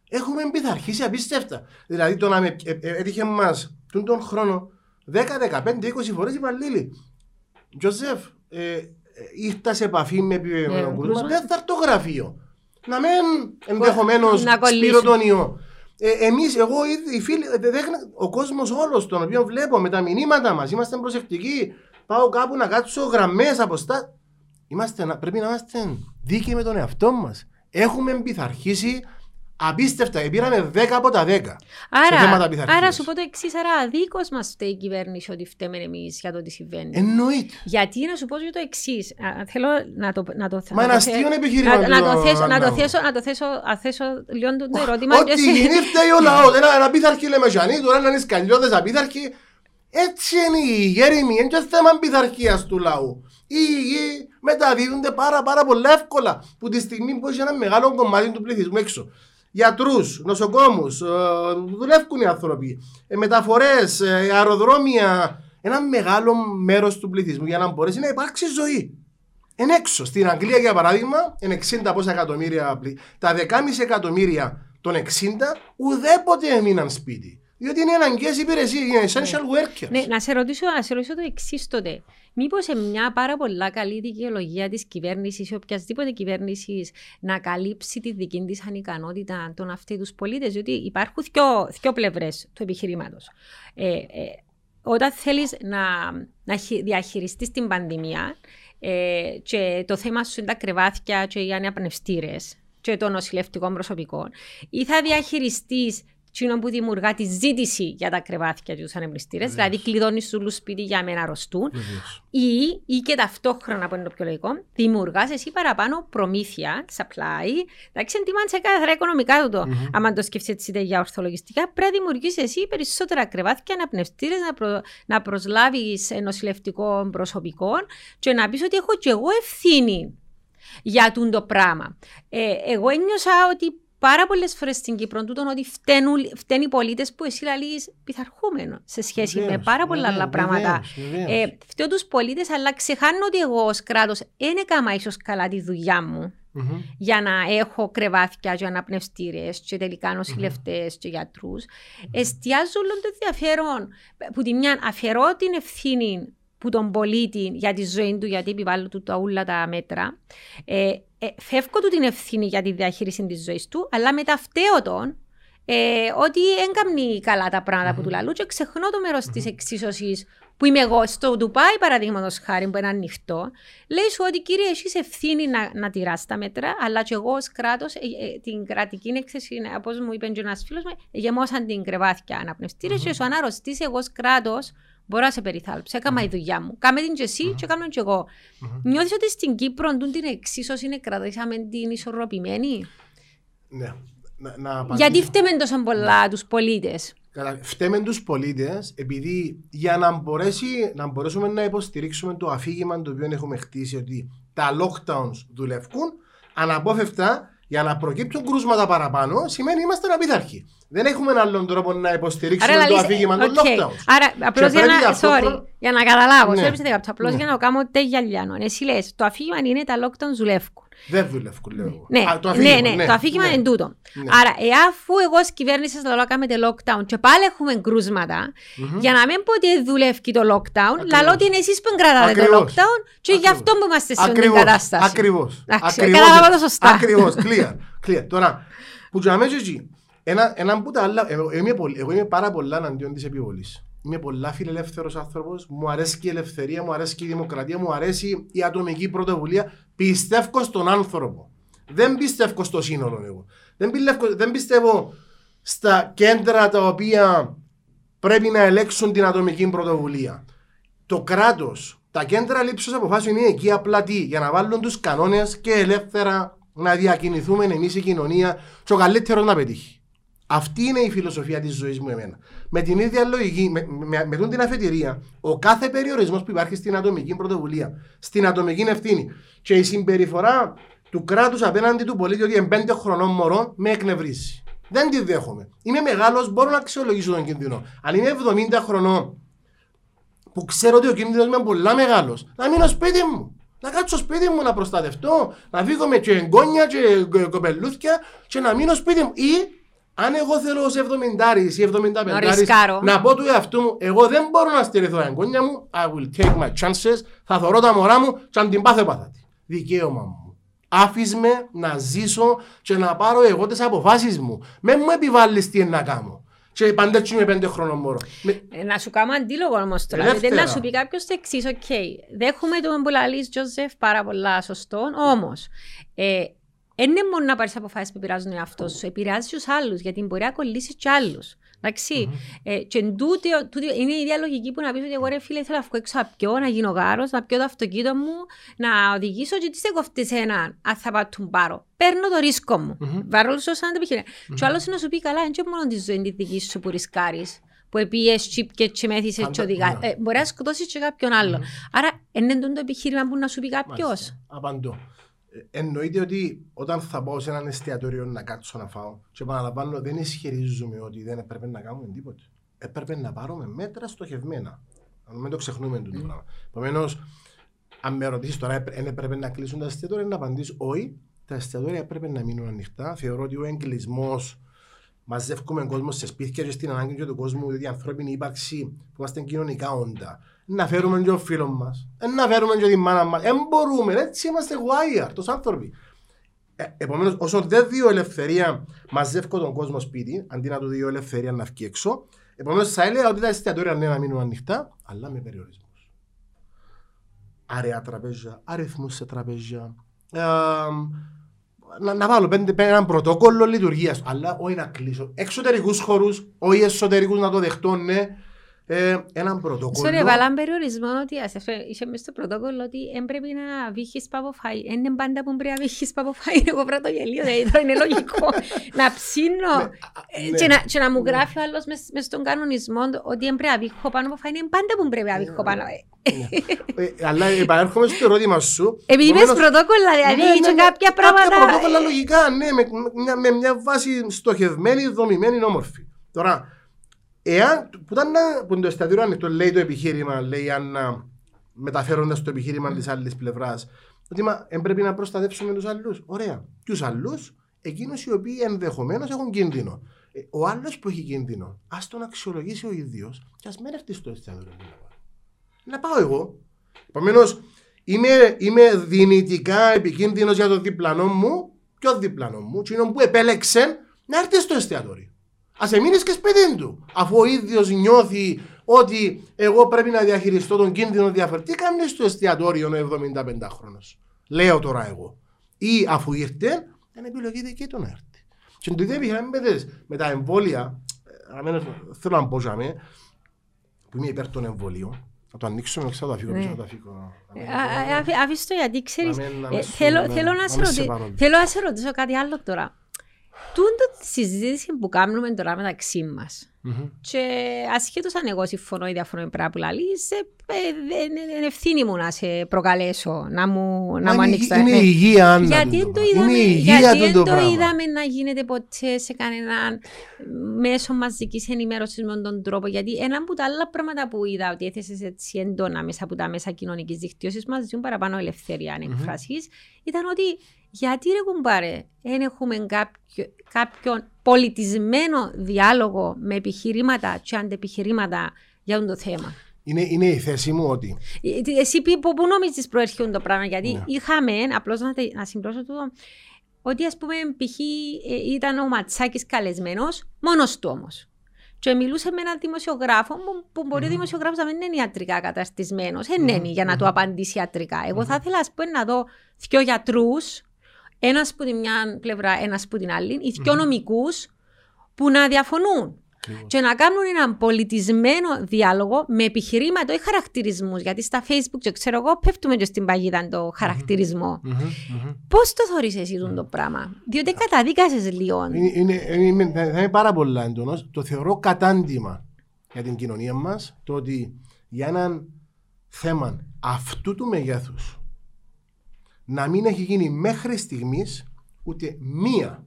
έχουμε εμπειθαρχήσει απίστευτα. Δηλαδή το να με ε, ε, έτυχε μας τον χρόνο 10, 15, 20 φορές η Παλίλη. Τζοζεφ, ήρθα σε επαφή με επιβεβαιωμένο ναι, κρούσμα, δεν θα έρθω γραφείο. Να μην ενδεχομένως σπείρω τον ιό. Ε, Εμείς, εγώ, οι φίλοι, ο κόσμος όλος τον οποίο βλέπω με τα μηνύματα μας, είμαστε προσεκτικοί. Πάω κάπου να κάτσω γραμμές αποστά. πρέπει να είμαστε δίκαιοι με τον εαυτό μας. Έχουμε πειθαρχήσει Απίστευτα, πήραμε 10 από τα 10. Άρα, άρα σου πω το εξής, άρα δίκο μας φταίει η κυβέρνηση ότι φταίμε εμείς για το τι συμβαίνει. Εννοείται. Γιατί να σου πω για το εξής. Θέλω να το. Να το Μα ένα αστείο επιχείρημα. Να, να, το θέσω, να το θέσω, να το θέσω, να θέσω λίγο το ερώτημα. Ό,τι γίνει φταίει ο [laughs] λαός. Ένα πειθαρχή λέμε Ζανί, τώρα να είναι σκαλιώδε απειθαρχοί. Έτσι είναι η γέριμη, είναι και θέμα πειθαρχίας του λαού. Οι υγιεί μεταδίδονται πάρα, πάρα πολύ εύκολα που τη στιγμή που έχει ένα μεγάλο κομμάτι του πληθυσμού έξω γιατρούς, νοσοκόμους, ε, δουλεύουν οι άνθρωποι, ε, μεταφορές, ε, αεροδρόμια. Ένα μεγάλο μέρος του πληθυσμού για να μπορέσει να υπάρξει ζωή. Εν έξω. Στην Αγγλία, για παράδειγμα, είναι 60 πόσα εκατομμύρια. Τα 10,5 εκατομμύρια των 60 ουδέποτε έμειναν σπίτι. Διότι είναι αναγκαίες υπηρεσίες, είναι essential workers. Ναι, να σε ρωτήσω, να σε ρωτήσω το εξής τότε. Μήπως σε μια πάρα πολλά καλή δικαιολογία της κυβέρνησης ή οποιασδήποτε κυβέρνησης να καλύψει τη δική της ανικανότητα των αυτοί τους πολίτες, διότι υπάρχουν δύο, δύο πλευρές του επιχειρήματος. Ε, ε, όταν θέλεις να, να διαχειριστείς την πανδημία ε, και το θέμα σου είναι τα κρεβάτια και οι αναπνευστήρες και των νοσηλευτικών προσωπικών, ή θα διαχειριστείς Τσίνο που δημιουργά τη ζήτηση για τα κρεβάτια και τους ανεμπληστήρε, δηλαδή κλειδώνει σου σπίτι για να αρρωστούν, ή, ή και ταυτόχρονα, που είναι το πιο λογικό, δημιουργάς εσύ παραπάνω προμήθεια, supply. Εντάξει, εντυμάνε σε κάθε οικονομικά του το. Mm-hmm. Αν το σκεφτείτε για ορθολογιστικά, πρέπει να δημιουργήσει εσύ περισσότερα κρεβάτια, αναπνευστήρες, να, προ, να προσλάβεις νοσηλευτικό προσωπικό και να πεις ότι έχω και εγώ ευθύνη για το πράγμα. Ε, εγώ ένιωσα ότι πάρα πολλές φορές στην Κύπρο τούτον ότι φταίνουν, φταίνουν οι πολίτες που εσύ λέει πειθαρχούμενο σε σχέση βεβαίως, με πάρα πολλά άλλα πράγματα. Ε, φταίω τους πολίτες, αλλά ξεχάνω ότι εγώ ως κράτος δεν έκανα ίσως καλά τη δουλειά μου. Mm-hmm. για να έχω κρεβάτια και αναπνευστήρες και τελικά νοσηλευτές mm-hmm. και γιατρούς. Mm-hmm. Εστιάζω όλο το ενδιαφέρον που τη μια αφαιρώ την ευθύνη που τον πολίτη για τη ζωή του, γιατί επιβάλλω του τα ούλα τα μέτρα. Ε, ε, φεύγω του την ευθύνη για τη διαχείριση της ζωής του, αλλά μεταυτέω τον ε, ότι δεν καλά τα πράγματα mm-hmm. που του λαλού και ξεχνώ το μέρος mm-hmm. τη εξίσωσης που είμαι εγώ στο Ντουπάι, παραδείγματος χάρη, που είναι ανοιχτό. Λέει σου ότι κύριε, εσύ ευθύνη να, να τηράς τα μέτρα, αλλά και εγώ ως κράτος, ε, ε, την κρατική έκθεση, όπως μου είπε και ένας φίλος μου, γεμώσαν την κρεβάθια αναπνευστήρες mm-hmm. και σου αναρρωστήσει εγώ ως κράτος Μπορώ να σε περιθάλψω. Έκανα η δουλειά μου. Κάμε την και εσύ και κάνω και εγώ. Νιώθεις ότι στην Κύπρο την εξίσωση είναι κρατήσαμε την ισορροπημένη; Ναι. Γιατί φταίμε τόσο πολλά τους πολίτες; Φταίμε τους πολίτες επειδή για να, μπορέσει, να μπορέσουμε να υποστηρίξουμε το αφήγημα το οποίο έχουμε χτίσει ότι τα lockdowns δουλεύουν, αναπόφευκτα για να προκύπτουν κρούσματα παραπάνω σημαίνει είμαστε απειθαρχοί. Δεν έχουμε άλλον τρόπο να υποστηρίξουμε Άρα, το αφήγημα των lockdowns. Άρα, απλώς για, να... sorry, για να καταλάβω, ναι. απλώς ναι. για να κάνω τέγια λιάνο. Εσύ λες, το αφήγημα είναι τα lockdowns δουλεύουν. Δεν δουλεύουν, λέω εγώ. Ναι, Α, το αφήγημα, ναι, ναι, ναι, το αφήγημα ναι. είναι τούτο. Ναι. Άρα, εαφού εγώ ως κυβέρνησης θα λέω κάνετε lockdown και πάλι έχουμε κρούσματα, mm-hmm. για να μην πω ότι δουλεύει το lockdown, λαλό ότι είναι εσείς που κρατάτε το lockdown και γι' αυτό που είμαστε σε αυτήν την κατάσταση. Ακριβώς. Κατάλαβα το σωστά. Ακριβώς. Clear. Τώρα, που για μέσα εκεί, ένα, ένα από τα άλλα, εγώ είμαι, εγώ είμαι πάρα πολλά αντίον της επιβολής. Είμαι πολλά φιλελεύθερος άνθρωπος. Μου αρέσει και η ελευθερία, μου αρέσει και η δημοκρατία, μου αρέσει η ατομική πρωτοβουλία. Πιστεύω στον άνθρωπο. Δεν πιστεύω στο σύνολο εγώ. Δεν πιστεύω, δεν πιστεύω στα κέντρα τα οποία πρέπει να ελέγξουν την ατομική πρωτοβουλία. Το κράτος, τα κέντρα λήψης αποφάσεων είναι εκεί απλά τι, για να βάλουν τους κανόνες και ελεύθερα να διακινηθούμε εμείς η κοινωνία, και ο καλύτερος να πετύχει. Αυτή είναι η φιλοσοφία της ζωής μου εμένα. Με την ίδια λογική, με, με, με, με την αφετηρία, ο κάθε περιορισμός που υπάρχει στην ατομική πρωτοβουλία, στην ατομική ευθύνη και η συμπεριφορά του κράτους απέναντι του πολίτη ότι είναι πέντε χρονών μωρό με εκνευρίσει. Δεν τη δέχομαι. Είμαι μεγάλος, μπορώ να αξιολογήσω τον κίνδυνο. Αλλά είμαι 70 χρονών που ξέρω ότι ο κίνδυνος είναι πολλά μεγάλος. Να μείνω σπίτι μου. Να κάτσω σπίτι μου να προστατευτώ, να φύγω με και εγγόνια και κοπελούθια και να μείνω σπίτι μου. Ή αν εγώ θέλω ως 70 ή 75 να πω του εαυτού μου, εγώ δεν μπορώ να στηριχθώ εγγόνια μου, I will take my chances, θα θωρώ τα μωρά μου και αν την πάθω παθα τη. Δικαίωμα μου. Άφης με να ζήσω και να πάρω εγώ τις αποφάσεις μου. Με μου επιβάλλεις τι να κάνω. Και πάντα έτσι είμαι πέντε χρόνων μωρό. Ε, να σου κάνω αντίλογο όμως τώρα. Δεν να σου πει κάποιος το εξής, OK. Okay. Δέχομαι τον που λαλείς Τζοζεφ πάρα πολλά σωστό, όμως ε, δεν είναι μόνο να πάρεις αποφάσεις που επηρεάζουν τον εαυτό σου, επηρεάζει τους άλλους, γιατί μπορεί να κολλήσεις και άλλους. Εντάξει. Mm-hmm. Ε, και τούτη, τούτη, είναι η ίδια λογική που να πεις ότι εγώ ρε φίλε θέλω να βγω έξω να πιω, να γίνω γάρος, να πιάσω το αυτοκίνητο μου, να οδηγήσω και τι σε κοφτεί έναν, αν θα πάω τον πάρω. Παίρνω το ρίσκο μου. Mm-hmm. Βάρω σου σαν επιχείρημα. Mm-hmm. Και ο άλλος να σου πει καλά, δεν μόνο τη ζωή τη δική σου που ρισκάρεις που επίες τσίπ και τσιμέθησες και οδηγάς. Ναι. Ε, μπορεί να σκοτώσεις και κάποιον άλλο. Άρα, είναι το επιχείρημα που να σου πει κάποιος. Απαντώ εννοείται ότι όταν θα πάω σε έναν εστιατόριο να κάτσω να φάω και επαναλαμβάνω δεν ισχυρίζουμε ότι δεν έπρεπε να κάνουμε τίποτα. Έπρεπε να πάρουμε μέτρα στοχευμένα. Αν μην το ξεχνούμε το πράγμα. Επομένως, αν με ρωτήσεις τώρα, δεν έπρεπε να κλείσουν τα εστιατόρια, να απαντήσω όχι. Τα εστιατόρια έπρεπε να μείνουν ανοιχτά. Θεωρώ ότι ο εγκλισμός μαζεύουμε κόσμο σε σπίτια και στην ανάγκη του κόσμου, διότι η ανθρώπινη ύπαρξη που είμαστε κοινωνικά όντα. Να φέρουμε και ο φίλος μας, να φέρουμε και τη μάνα μας. Δεν μπορούμε, έτσι είμαστε wired, τόσο άνθρωποι. Ε, Επομένως, όσο δεν δίνω ελευθερία, μαζεύω τον κόσμο σπίτι, αντί να του δίνω ελευθερία να βγει έξω. Επομένως, θα έλεγα ότι τα εστιατόρια ναι να μείνουν ανοιχτά, αλλά με περιορισμούς. Αρέα τραπέζια, αριθμούς σε τραπέζια. Ε, να, να βάλω πέντε, πέντε, ένα πρωτόκολλο λειτουργίας. Αλλά όχι να κλείσω. Εξωτερικούς χώρους, όχι εσωτερικούς να το δεχτώ, ναι. Ε, έναν πρωτόκολλο. Sorry, βάλαν περιορισμό ότι ας εφέ- είσαι μες στο πρωτόκολλο ότι δεν πρέπει να βύχεις παποφάι. Είναι πάντα που πρέπει να βύχεις παποφάι. Εγώ πρέπει να το γελίο, δηλαδή το είναι λογικό. [laughs] να ψήνω ναι. και, να, και να μου γράφει ο άλλος μες, μες στον κανονισμό ότι δεν πρέπει να βύχω πάνω από φάι. Είναι πάντα που πρέπει να βύχω πάνω. Ε, αλλά επανέρχομαι στο ερώτημα σου. Επειδή είπες Επομένως, πρωτόκολλα, δηλαδή ναι, και ναι, κάποια πράγματα... Κάποια πρωτόκολλα λογικά, ναι, με, με, μια- με μια βάση στοχευμένη, δομημένη, όμορφη. Τώρα, εάν, που, ήταν, να- που το εστιατόριο ανοιχτό, λέει το επιχείρημα, λέει αν μεταφέροντας το επιχείρημα της άλλης πλευράς, ότι μα, εν πρέπει να προστατεύσουμε τους άλλους. Ωραία. Ποιου άλλους, εκείνους οι οποίοι ενδεχομένως έχουν κίνδυνο. Ε, ο άλλος που έχει κίνδυνο, ας τον αξιολογήσει ο ίδιος και ας μην έρθει στο εστιατόριο. να πάει. Να πάω εγώ. Επομένως, είμαι, είμαι δυνητικά επικίνδυνος για τον διπλανό μου και ο διπλανό μου, εκείνο που επέλεξε να έρθει στο εστιατόριο. Α εμείνεις και σπίτι του. Αφού ο ίδιος νιώθει ότι εγώ πρέπει να διαχειριστώ τον κίνδυνο διαφορετικά, τι κάνεις στο εστιατόριο ο 75χρονο. Λέω τώρα εγώ. Ή αφού ήρθε, είναι επιλογή δική του να έρθει. Και το ίδιο επιχειράμε με τα εμβόλια, ε, αμένως, θέλω να πω για μέ, που είμαι υπέρ των εμβολίων. Να το ανοίξουμε, ξέρω, θα το αφήγω Ναι. πίσω, θα το αφήγω. Ε, α- α- Αφήστε το γιατί ξέρεις, Να μην- να ε, μην σου- θέλω, να- θέλω, να να σε μην σε ρωτη- παρόλο. θέλω να σε ρωτήσω κάτι άλλο τώρα. Τούτο τη συζήτηση που κάνουμε τώρα μεταξύ μας Μμμ. και ασχέτως αν εγώ συμφωνώ ή διαφωνώ με πράγμα που λαλείς, ε, ε, δεν είναι ευθύνη μου να σε προκαλέσω, να μου, να μου είναι, ανοίξει τα είναι ναι. υγεία, Άννα, Γιατί τούτο δεν το πράγμα. είδαμε, Είναι υγεία γιατί τούτο δεν το πράγμα. είδαμε να γίνεται ποτέ σε κανέναν μέσο μαζικής ενημέρωσης με τον τρόπο. Γιατί ένα από τα άλλα πράγματα που είδα ότι έθεσε έτσι έντονα μέσα από τα μέσα κοινωνικής δικτύωσης μας ζουν παραπάνω ελευθερία αν εκφράσει, ήταν ότι γιατί ρε κουμπάρε, δεν έχουμε κάποιο, κάποιον πολιτισμένο διάλογο με επιχειρήματα και αντεπιχειρήματα για αυτό το θέμα; Είναι, είναι η θέση μου ότι Ε, τι- Εσύ πει- που, πού νομίζεις προέρχεται το πράγμα, γιατί Ναι. είχαμε, απλώς να, τε- να συμπλώσω τούτο, ότι ας πούμε π.χ. ε, ήταν ο Ματσάκης καλεσμένος, μόνος του όμως. Και μιλούσε με έναν δημοσιογράφο που, που μπορεί ο δημοσιογράφος να μην είναι ιατρικά καταστισμένος, δεν είναι για να του απαντήσει ιατρικά. Εγώ θα ήθελα ας πούμε να δω δυο γιατρούς, ένας που την μια πλευρά, ένας που την άλλη, ή δυο νομικούς που να διαφωνούν και να κάνουν έναν πολιτισμένο διάλογο με επιχειρήματα, όχι χαρακτηρισμούς. Γιατί στα Facebook, και ξέρω εγώ, πέφτουμε και στην παγίδα το χαρακτηρισμό. Μμμ, μμμ. Πώς το θεωρεί εσύ τον το πράγμα, Διότι καταδίκασες λίγο. Είναι, είναι, είναι, θα είναι πάρα πολύ έντονο. Το θεωρώ κατάντημα για την κοινωνία μας το ότι για έναν θέμα αυτού του μεγέθους να μην έχει γίνει μέχρι στιγμής ούτε μία,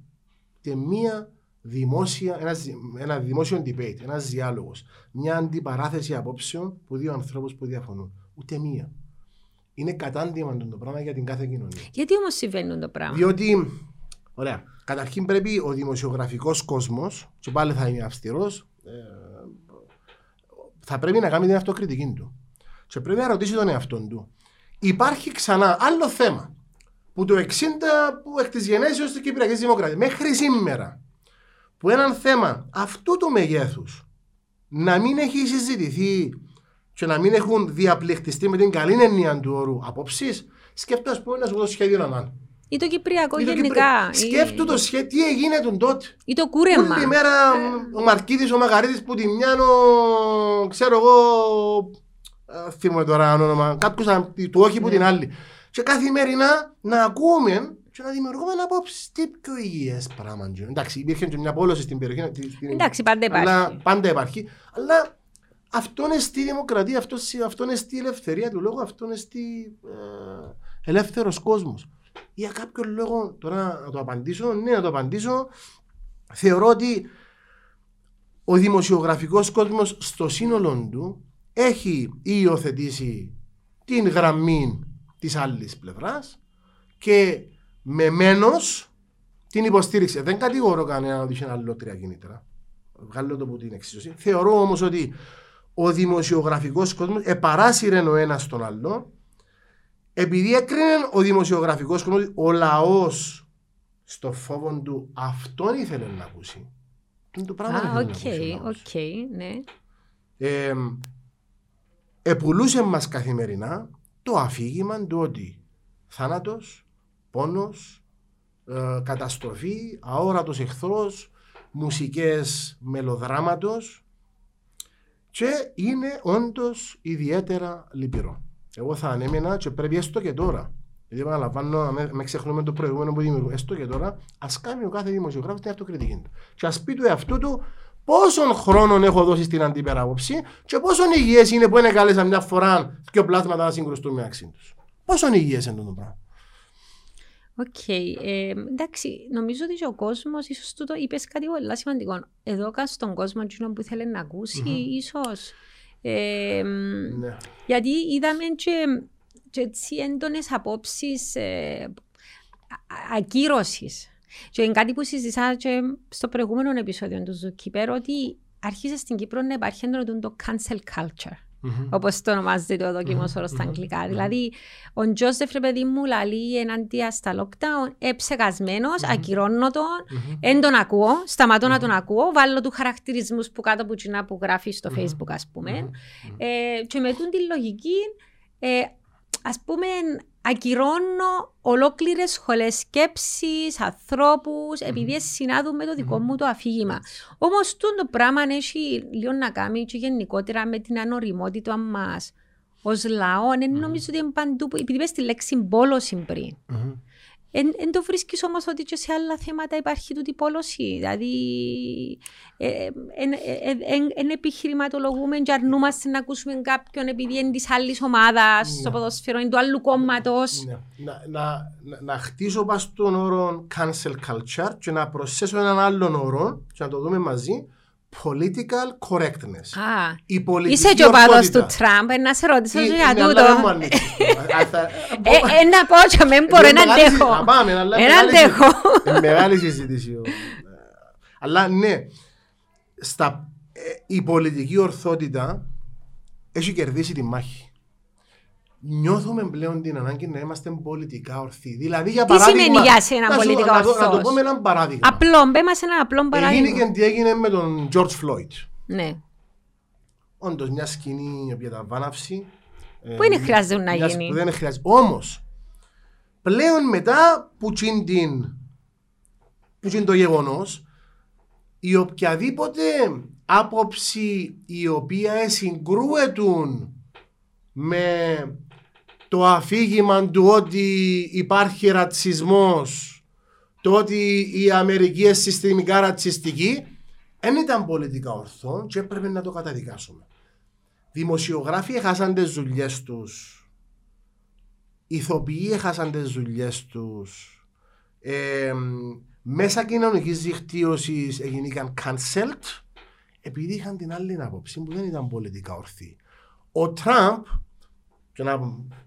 ούτε μία δημόσια, ένας, ένα δημόσιο debate, ένας διάλογος, μια αντιπαράθεση απόψεων που δύο ανθρώπους που διαφωνούν. Ούτε μία. Είναι κατάντημα το πράγμα για την κάθε κοινωνία. Γιατί όμως συμβαίνει το πράγμα; Διότι, ωραία, καταρχήν πρέπει ο δημοσιογραφικός κόσμος, και πάλι θα είμαι αυστηρός, ε, θα πρέπει να κάνει την αυτοκριτική του. Και πρέπει να ρωτήσει τον εαυτό του. Υπάρχει ξανά άλλο θέμα που το 60 που εκ της γενέσεως της Κυπριακής Δημοκρατίας μέχρι σήμερα που έναν θέμα αυτού του μεγέθους να μην έχει συζητηθεί και να μην έχουν διαπληκτιστεί με την καλή έννοια του όρου απόψεις σκέφτομαι ας πούμε να σου πω το σχέδιο Ανάν. Ή το Κυπριακό Ή το γενικά. Κυπριακό. ή- Σκέφτου το σχέδιο, τι έγινε τον τότε. Ή το κούρεμα. Όλη μέρα ο Μαρκίδης, ο Μαγαρίτης που τη μια, ο, ξέρω εγώ, ε, θυμούμαι τώρα ένα όνομα, κάποιος α- του όχι που την άλλη. Και καθημερινά να ακούμε και να δημιουργούμε απόψεις. Τι πιο υγιές πράγμα. είναι. Εντάξει, υπήρχε και μια πόλωση στην περιοχή. τη- στην- Εντάξει, πάντα αλλά υπάρχει. πάντα υπάρχει. Αλλά αυτό είναι στη δημοκρατία, αυτό, σι- αυτό είναι στη ελευθερία του λόγου, αυτό είναι στη ε, ελεύθερος κόσμος. Για κάποιον λόγο, τώρα να το απαντήσω, ναι να το απαντήσω, θεωρώ ότι ο δημοσιογραφικός κόσμος στο σύνολο του έχει υιοθετήσει την γραμμή της άλλης πλευράς και με μένος την υποστήριξε. Δεν κατηγορώ κανέναν ότι είχε αλληλότρια κίνητρα. Βγάλω το από την εξίσωση. Θεωρώ όμως ότι ο δημοσιογραφικός κόσμος επαράσυρε ο ένας τον άλλο, επειδή έκρινε ο δημοσιογραφικός κόσμος ότι ο λαός στο φόβο του αυτόν ήθελε να ακούσει. Είναι το πράγμα Α, που οκ, ήθελε να ακούσει. οκ, ναι. Ε, επουλούσε μας καθημερινά το αφήγημα του ότι θάνατος, πόνος, ε, καταστροφή, αόρατος εχθρός, μουσικές μελοδράματος και είναι όντως ιδιαίτερα λυπηρό. Εγώ θα ανέμενα και πρέπει έστω και τώρα. Γιατί επαναλαμβάνω, να με, με ξεχνούμε το προηγούμενο που δημιουργούμε. Έστω και τώρα, ας κάνει ο κάθε δημοσιογράφος την αυτοκριτική του. Και ας πει του εαυτού του πόσον χρόνο έχω δώσει στην αντίπερα άποψη και πόσον υγιές είναι που είναι κάλεσα μια φορά και πλάσματα να συγκρουστούν μεταξύ τους. Πόσον υγιές είναι το πράγμα. Οκ. Ε, εντάξει, νομίζω ότι και ο κόσμος, ίσως τούτο είπες κάτι πολύ σημαντικό. Εδώ κάτω στον κόσμο, εκείνο που ήθελε να ακούσει, ίσως. Ε, Ναι. γιατί είδαμε και, και έτσι έντονες απόψεις ε, α- ακύρωσης. Και είναι κάτι που συζητάω και στο προηγούμενο επεισόδιο του Zookeeper, ότι άρχισε στην Κύπρο να υπάρχει έντονο το cancel culture. Μμμ. Όπως το ονομάζεται ο δοκιμός όρος στα αγγλικά. Δηλαδή, ο Τζόσεφ, ρε παιδί μου, λαλεί ενάντια στα lockdown, εψεγασμένος, ακυρώνω τον, δεν τον ακούω, σταματώ να τον ακούω, βάλω του χαρακτηρισμούς που κάτω από κοινά που γράφει στο facebook, ας πούμε. Ε, και με τούν τη λογική, ε, ας πούμε, ακυρώνω ολόκληρες σχολές σκέψης, ανθρώπους, επειδή συνάδουν με το δικό μου το αφήγημα. Όμως, το πράγμα έχει λίγο να κάνει και γενικότερα με την ανοριμότητα μας ως λαό. Δεν νομίζω ότι είναι παντού, που- επειδή είπες τη λέξη πόλωση πριν. Μμμ. Εν το βρίσκεις όμως ότι και σε άλλα θέματα υπάρχει τούτη πόλωση. Δηλαδή, εν επιχειρηματολογούμε και αρνούμαστε να ακούσουμε κάποιον επειδή είναι της άλλης ομάδας στο ποδόσφαιρο, είναι του άλλου κόμματος. Ναι. Να, να, να, να χτίσω πας στον όρο cancel culture και να προσθέσω έναν άλλον όρο και να το δούμε μαζί political correctness. Α, Η πολιτική είσαι και ο παδός ορθότητα. του Τραμπ, ε, να σε ρωτήσω Τι- και για ναι, αλλά τούτο. δεν μου ανοίξεις. Α, θα- Ε, ε, να πω και μην μπορώ, Είναι να μεγάλη συζήτηση. αντέχω. Να πάμε, αλλά είναι Ένα μεγάλη αντέχω. συζήτηση. Είναι Μεγάλη συζήτηση. ο- Αλλά ναι, στα, ε, η πολιτική ορθότητα έχει κερδίσει τη μάχη. Νιώθουμε πλέον την ανάγκη να είμαστε πολιτικά ορθοί. Δηλαδή, για Τι παράδειγμα. σημαίνει για σένα να σου- πολιτικά να το- Να το ορθός; πω με έναν παράδειγμα. Απλό, μπέ μας ένα απλό Έγινε παράδειγμα. και τι έγινε με τον George Floyd. Ναι. Όντως μια σκηνή για τα βάναυση. ε, Που είναι χρειάζεται να μιας γίνει. Που δεν είναι χρειάζεται. Όμως, πλέον μετά που τσιν την. που τσιν το γεγονός, η οποιαδήποτε άποψη η οποία συγκρούεται με το αφήγημα του ότι υπάρχει ρατσισμός, το ότι η Αμερική είναι συστημικά ρατσιστική, δεν ήταν πολιτικά ορθό και έπρεπε να το καταδικάσουμε. Δημοσιογράφοι έχασαν τις δουλειές τους. Ηθοποιοί έχασαν τις δουλειές τους. Ε, μέσα κοινωνικής δικτύωσης έγιναν cancelled επειδή είχαν την άλλη άποψη που δεν ήταν πολιτικά ορθή. Ο Τραμπ, και να,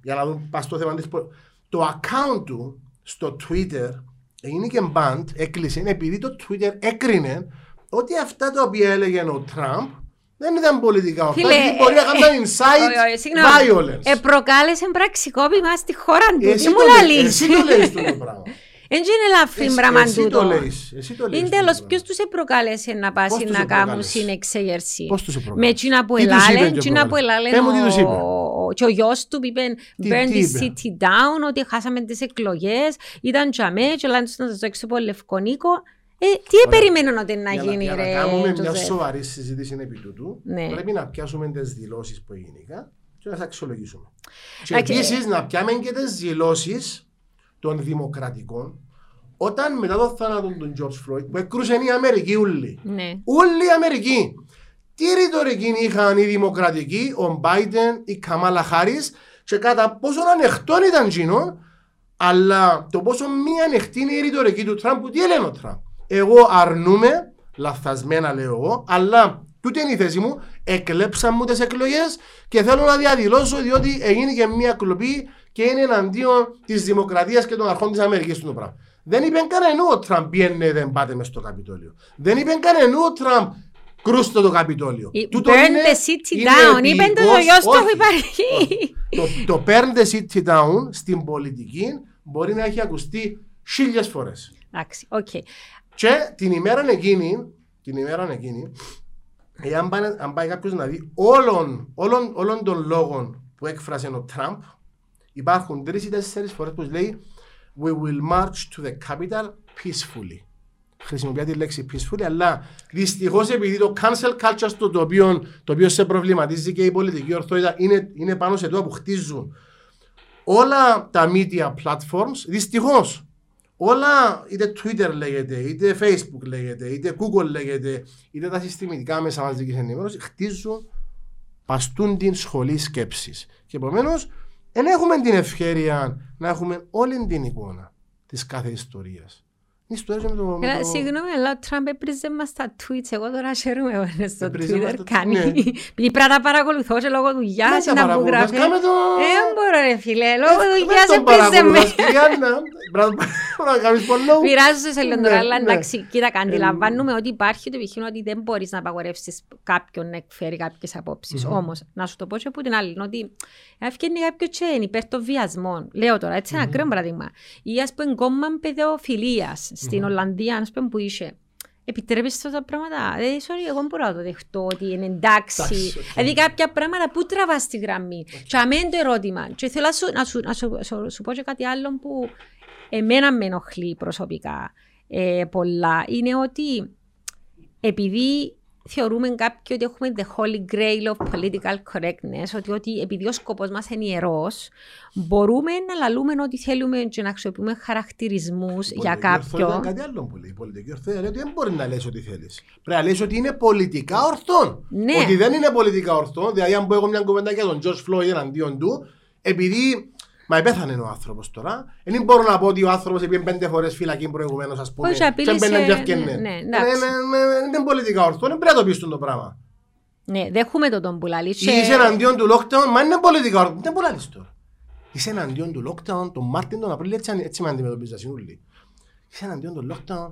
για να δούμε πας στο θέμα της, πο- το account του στο Twitter έγινε και banned, έκλεισε επειδή το Twitter έκρινε ότι αυτά τα οποία έλεγε ο Τραμπ δεν ήταν πολιτικά ορθά, Φίλε, γιατί μπορεί να ε, κάνουν ε, incite όχι, όχι, συγγνώμη. violence. Ε, προκάλεσε πραξικόπημα στη χώρα του. Εσύ Τι μου το λέ- λαλείς; Εσύ το λέει αυτό το πράγμα. Δεν είναι ελαφρύ Εσύ- πράγμα εσύ το τούτο. λέεις, εσύ το λέεις Είναι το τέλος, πράγμα. ποιος τους επροκάλεσε να Πώς πάσει τους να κάνουν επροκάλεσε; συνεξέγερση; Πώς τους επροκάλεσε; Με εκείνα που Τι τους είπε ελάλεν, και εκείνα που επροκάλεσε; ελάλεν Πες μου τι τους είπε. Ο- ο- και ο γιος του που είπε Τι- burn τι the είπε; city down, ότι χάσαμε τις εκλογές, ήταν τζαμέ και λένε τους να σας το έξω από Λευκονίκο. Ε, τι περιμένουν ότι να Για γίνει για ρε να κάνουμε μια Τζοζέφ; σοβαρή συζήτηση επί τούτου, Ναι. πρέπει να πιάσουμε τις δηλώσεις που έγιναν και να τις αξιολογήσουμε. Και Εντάξει, επίσης να πιάμε και τις δηλώσεις των δημοκρατικών όταν μετά το θάνατο του George Floyd που έκρουσαν η Αμερική ούλοι. Ναι. Όλη η Αμερική. Τι ρητορική είχαν οι δημοκρατικοί, ο Biden, η Καμάλα Χάρις και κατά πόσο ανοιχτό ήταν εκείνο, αλλά το πόσο μη ανοιχτή είναι η ρητορική του Τραμπ που τι έλεγε ο Τραμπ. Εγώ αρνούμαι, λαθασμένα λέω εγώ, αλλά τούτη είναι η θέση μου, εκλέψαν μου τις εκλογές και θέλω να διαδηλώσω διότι έγινε και μια κλοπή και είναι εναντίον της δημοκρατίας και των αρχών της Αμερικής του το πράγμα. Δεν είπε κανένα ο Τραμπ πιένε δεν πάτε μες στο Καπιτόλιο. Δεν είπε κανένα ο Τραμπ κρούστε το Καπιτόλιο. Η- Τούτο Burn είναι- the city είναι down. Είπε το επίγος- γιος του όχι, που υπάρχει. όχι. Το, το burn the city down στην πολιτική μπορεί να έχει ακουστεί χίλιες φορές. Εντάξει, οκ. Και την ημέρα εκείνη, την ημέρα εκείνη, εάν πάει, αν πάει κάποιος να δει όλων, όλων, όλων των λόγων που έκφρασε ο Τραμπ, υπάρχουν τρεις ή τέσσερις φορές που λέει We will march to the capital peacefully. Χρησιμοποιεί τη λέξη peacefully, αλλά δυστυχώς επειδή το cancel culture στο το οποίο, το οποίο σε προβληματίζει και η πολιτική ορθότητα είναι, είναι πάνω σε το που χτίζουν όλα τα media platforms, δυστυχώς, όλα είτε Twitter λέγεται, είτε Facebook λέγεται, είτε Google λέγεται, είτε τα συστημικά μέσα μαζικής ενημέρωσης, χτίζουν παστούν την σχολή σκέψης. Και επομένως, δεν έχουμε την ευκαιρία να έχουμε όλη την εικόνα της κάθε ιστορίας. Η ιστορία με το... με Έλα, το- Συγγνώμη, αλλά ο Τραμπ έπριζε μας στα tweets. Εγώ τώρα χαίρομαι εγώ στο Έπριζε μας Twitter. τα- Κάνει. ναι. Επειδή πρέπει να τα παρακολουθώ και λόγω δουλειάς Δεν τα να μου παρακολουθάς, γράφει. κάμε το- Ε, δεν μπορώ ρε φίλε, λόγω Δεν δουλειάς τον έπριζε με. παρακολουθάς, κυρία Άννα. Πρέπει να κάνεις follow. Πειράζω σε λίγο Ναι, τώρα, αλλά ναι. εντάξει, κοίτα, αντιλαμβάνουμε ότι υπάρχει το επιχείρημα ότι δεν μπορείς να απαγορεύσεις κάποιον να εκφέρει κάποιες απόψεις. Όμως, να σου το πω και από την άλλη, ότι αν φτιάχνει κάποιο και είναι υπέρ των βιασμών, λέω τώρα, έτσι ένα ακραίο παράδειγμα, ή ας πούμε κόμμα παιδοφιλίας στην Ολλανδία, α πούμε που είσαι. Επιτρέπεις αυτά τα πράγματα; Ε, sorry, εγώ δεν μπορώ να το δεχτώ ότι είναι εντάξει. Εντάξει, οκ. Δηλαδή κάποια πράγματα που τραβάς τη γραμμή. Και αμέν το ερώτημα. Και θέλω να σου, να σου, να σου, σου, σου πω και κάτι άλλο που εμένα με ενοχλεί προσωπικά ε, πολλά. Είναι ότι επειδή θεωρούμε κάποιοι ότι έχουμε the holy grail of political correctness, ότι, ότι επειδή ο σκοπός μας είναι ιερός, μπορούμε να λαλούμε ό,τι θέλουμε και να αξιοποιούμε χαρακτηρισμούς Η για πολιτική ορθότητα κάποιον. είναι κάτι άλλο που λέει. Η πολιτική ορθότητα λέει ότι δεν μπορεί να λες ό,τι θέλεις. Πρέπει να λες ότι είναι πολιτικά ορθό. Ναι. Ότι δεν είναι πολιτικά ορθό. Δηλαδή, αν πω εγώ μια κουβέντα για τον George Floyd εναντίον του, επειδή. Μα επέθανε ο άνθρωπος τώρα. Δεν μπορώ να πω ότι ο άνθρωπος πήγε πέντε φορές φυλακή προηγουμένως, ας πούμε. Όχι, και απείλησε- μπαίνει και ευκαινέ. ναι, Είναι εντάξει. είναι πολιτικά ορθό. Δεν πρέπει να το πει το πράγμα. Ναι, δέχομαι το τον πουλάλη. Ή Είσαι εναντίον του lockdown, μα είναι πολιτικά ορθό. Δεν μπορεί να λες τώρα. Είσαι εναντίον του lockdown, τον Μάρτιν, τον Απρίλιο, έτσι, έτσι με αντιμετωπίζεις συνούλοι. Είσαι εναντίον του lockdown.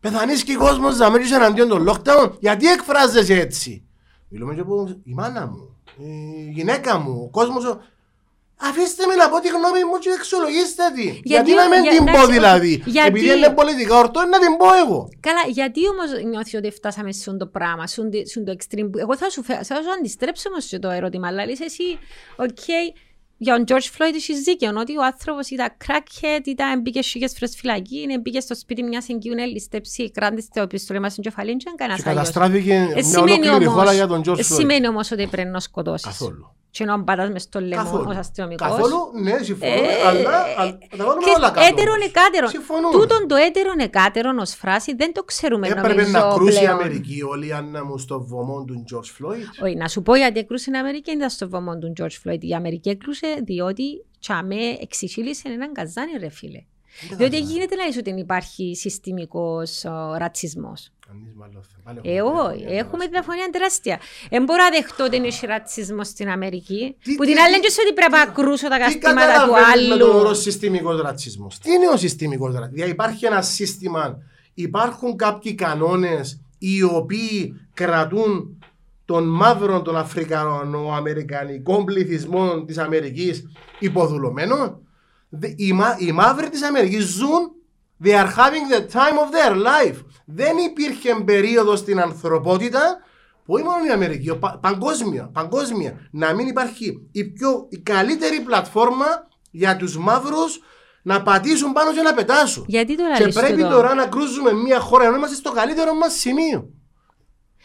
Πεθανείς και ο κόσμος να μην είσαι εναντίον του lockdown. Γιατί εκφράζεσαι έτσι. Μιλούμε και από η μάνα μου, η γυναίκα μου, ο κόσμος. Ο- Αφήστε με να πω τη γνώμη μου και αξιολογήστε τη. Γιατί, Γιατί- να μην για- την πω εντάξει, δηλαδή. γιατί- Επειδή είναι πολιτικά ορθό, να την πω εγώ. Καλά, γιατί όμως νιώθει ότι φτάσαμε σε αυτό το πράγμα, σε αυτό- σε αυτό το extreme. που- Εγώ θα σου, φε- θα σου αντιστρέψω όμως και το ερώτημα, αλλά λες εσύ, οκ, για τον George Floyd έχεις δίκαιο, ότι ο άνθρωπος ήταν crackhead, ήταν μπήκε σίγες φορές φυλακή, είναι μπήκε στο σπίτι μιας εγκύου να ληστέψει, κράτησε το πιστόλι μες στην κεφαλή, και δεν Και κανένας άλλος. καταστράφηκε Ε, μια σημαίνει ολόκληρη όμως- χώρα για τον George ε, Floyd. σημαίνει όμως ότι πρέπει να σκοτώσεις. Καθόλου. Και να πατάς μες στο λαιμό Καθόλου. ως αστυνομικός. Καθόλου, ναι, συμφωνώ, Ε, αλλά αλλά τα βάλουμε και όλα κάτω. έτερον όμως. εκάτερον. Συμφωνούμε. Τούτον το έτερον εκάτερον ως φράση δεν το ξέρουμε Έπρεπε νομίζω να κρούσει η πλέον. Αμερική όλη η Άννα μου στο βωμό του George Floyd. Όχι, να σου πω γιατί έκρουσε η Αμερική, δεν ήταν στο βωμό του George Floyd. Η Αμερική έκρουσε διότι τσαμέ εξισύλισε έναν καζάνι ρε φίλε. Διότι γίνεται να λες ότι υπάρχει συστημικός ο, ρατσισμός. Κανείς μάλλον δεν- πάλι Ε, έχουμε όχι, διαφωνία έχουμε τώρα. διαφωνία τεράστια. Δεν μπορώ να δεχτώ ότι έχει ρατσισμός στην Αμερική. Τι- που τι- την άλλη τι- είναι ότι πρέπει να κρούσω τα Τι καστήματα του καταλαβαίνεις με τον όρο άλλου. συστημικός ρατσισμός; Τι είναι ο συστημικός ρατσισμός; Δηλαδή υπάρχει ένα σύστημα, υπάρχουν κάποιοι κανόνες οι οποίοι κρατούν τον μαύρο, τον Αφρικανό, Αμερικανικό πληθυσμό της Αμερικής υποδουλωμένο; Δε- Οι, μα, οι μαύροι της Αμερικής ζουν They are having the time of their life. Δεν υπήρχε περίοδος στην ανθρωπότητα που όχι μόνο η Αμερική, ο πα- παγκόσμια, παγκόσμια, να μην υπάρχει η, πιο, η καλύτερη πλατφόρμα για τους μαύρους να πατήσουν πάνω και να πετάσουν. Γιατί το Και λαλείς πρέπει τούτο; τώρα να κρούζουμε μια χώρα ενώ είμαστε στο καλύτερο μας σημείο.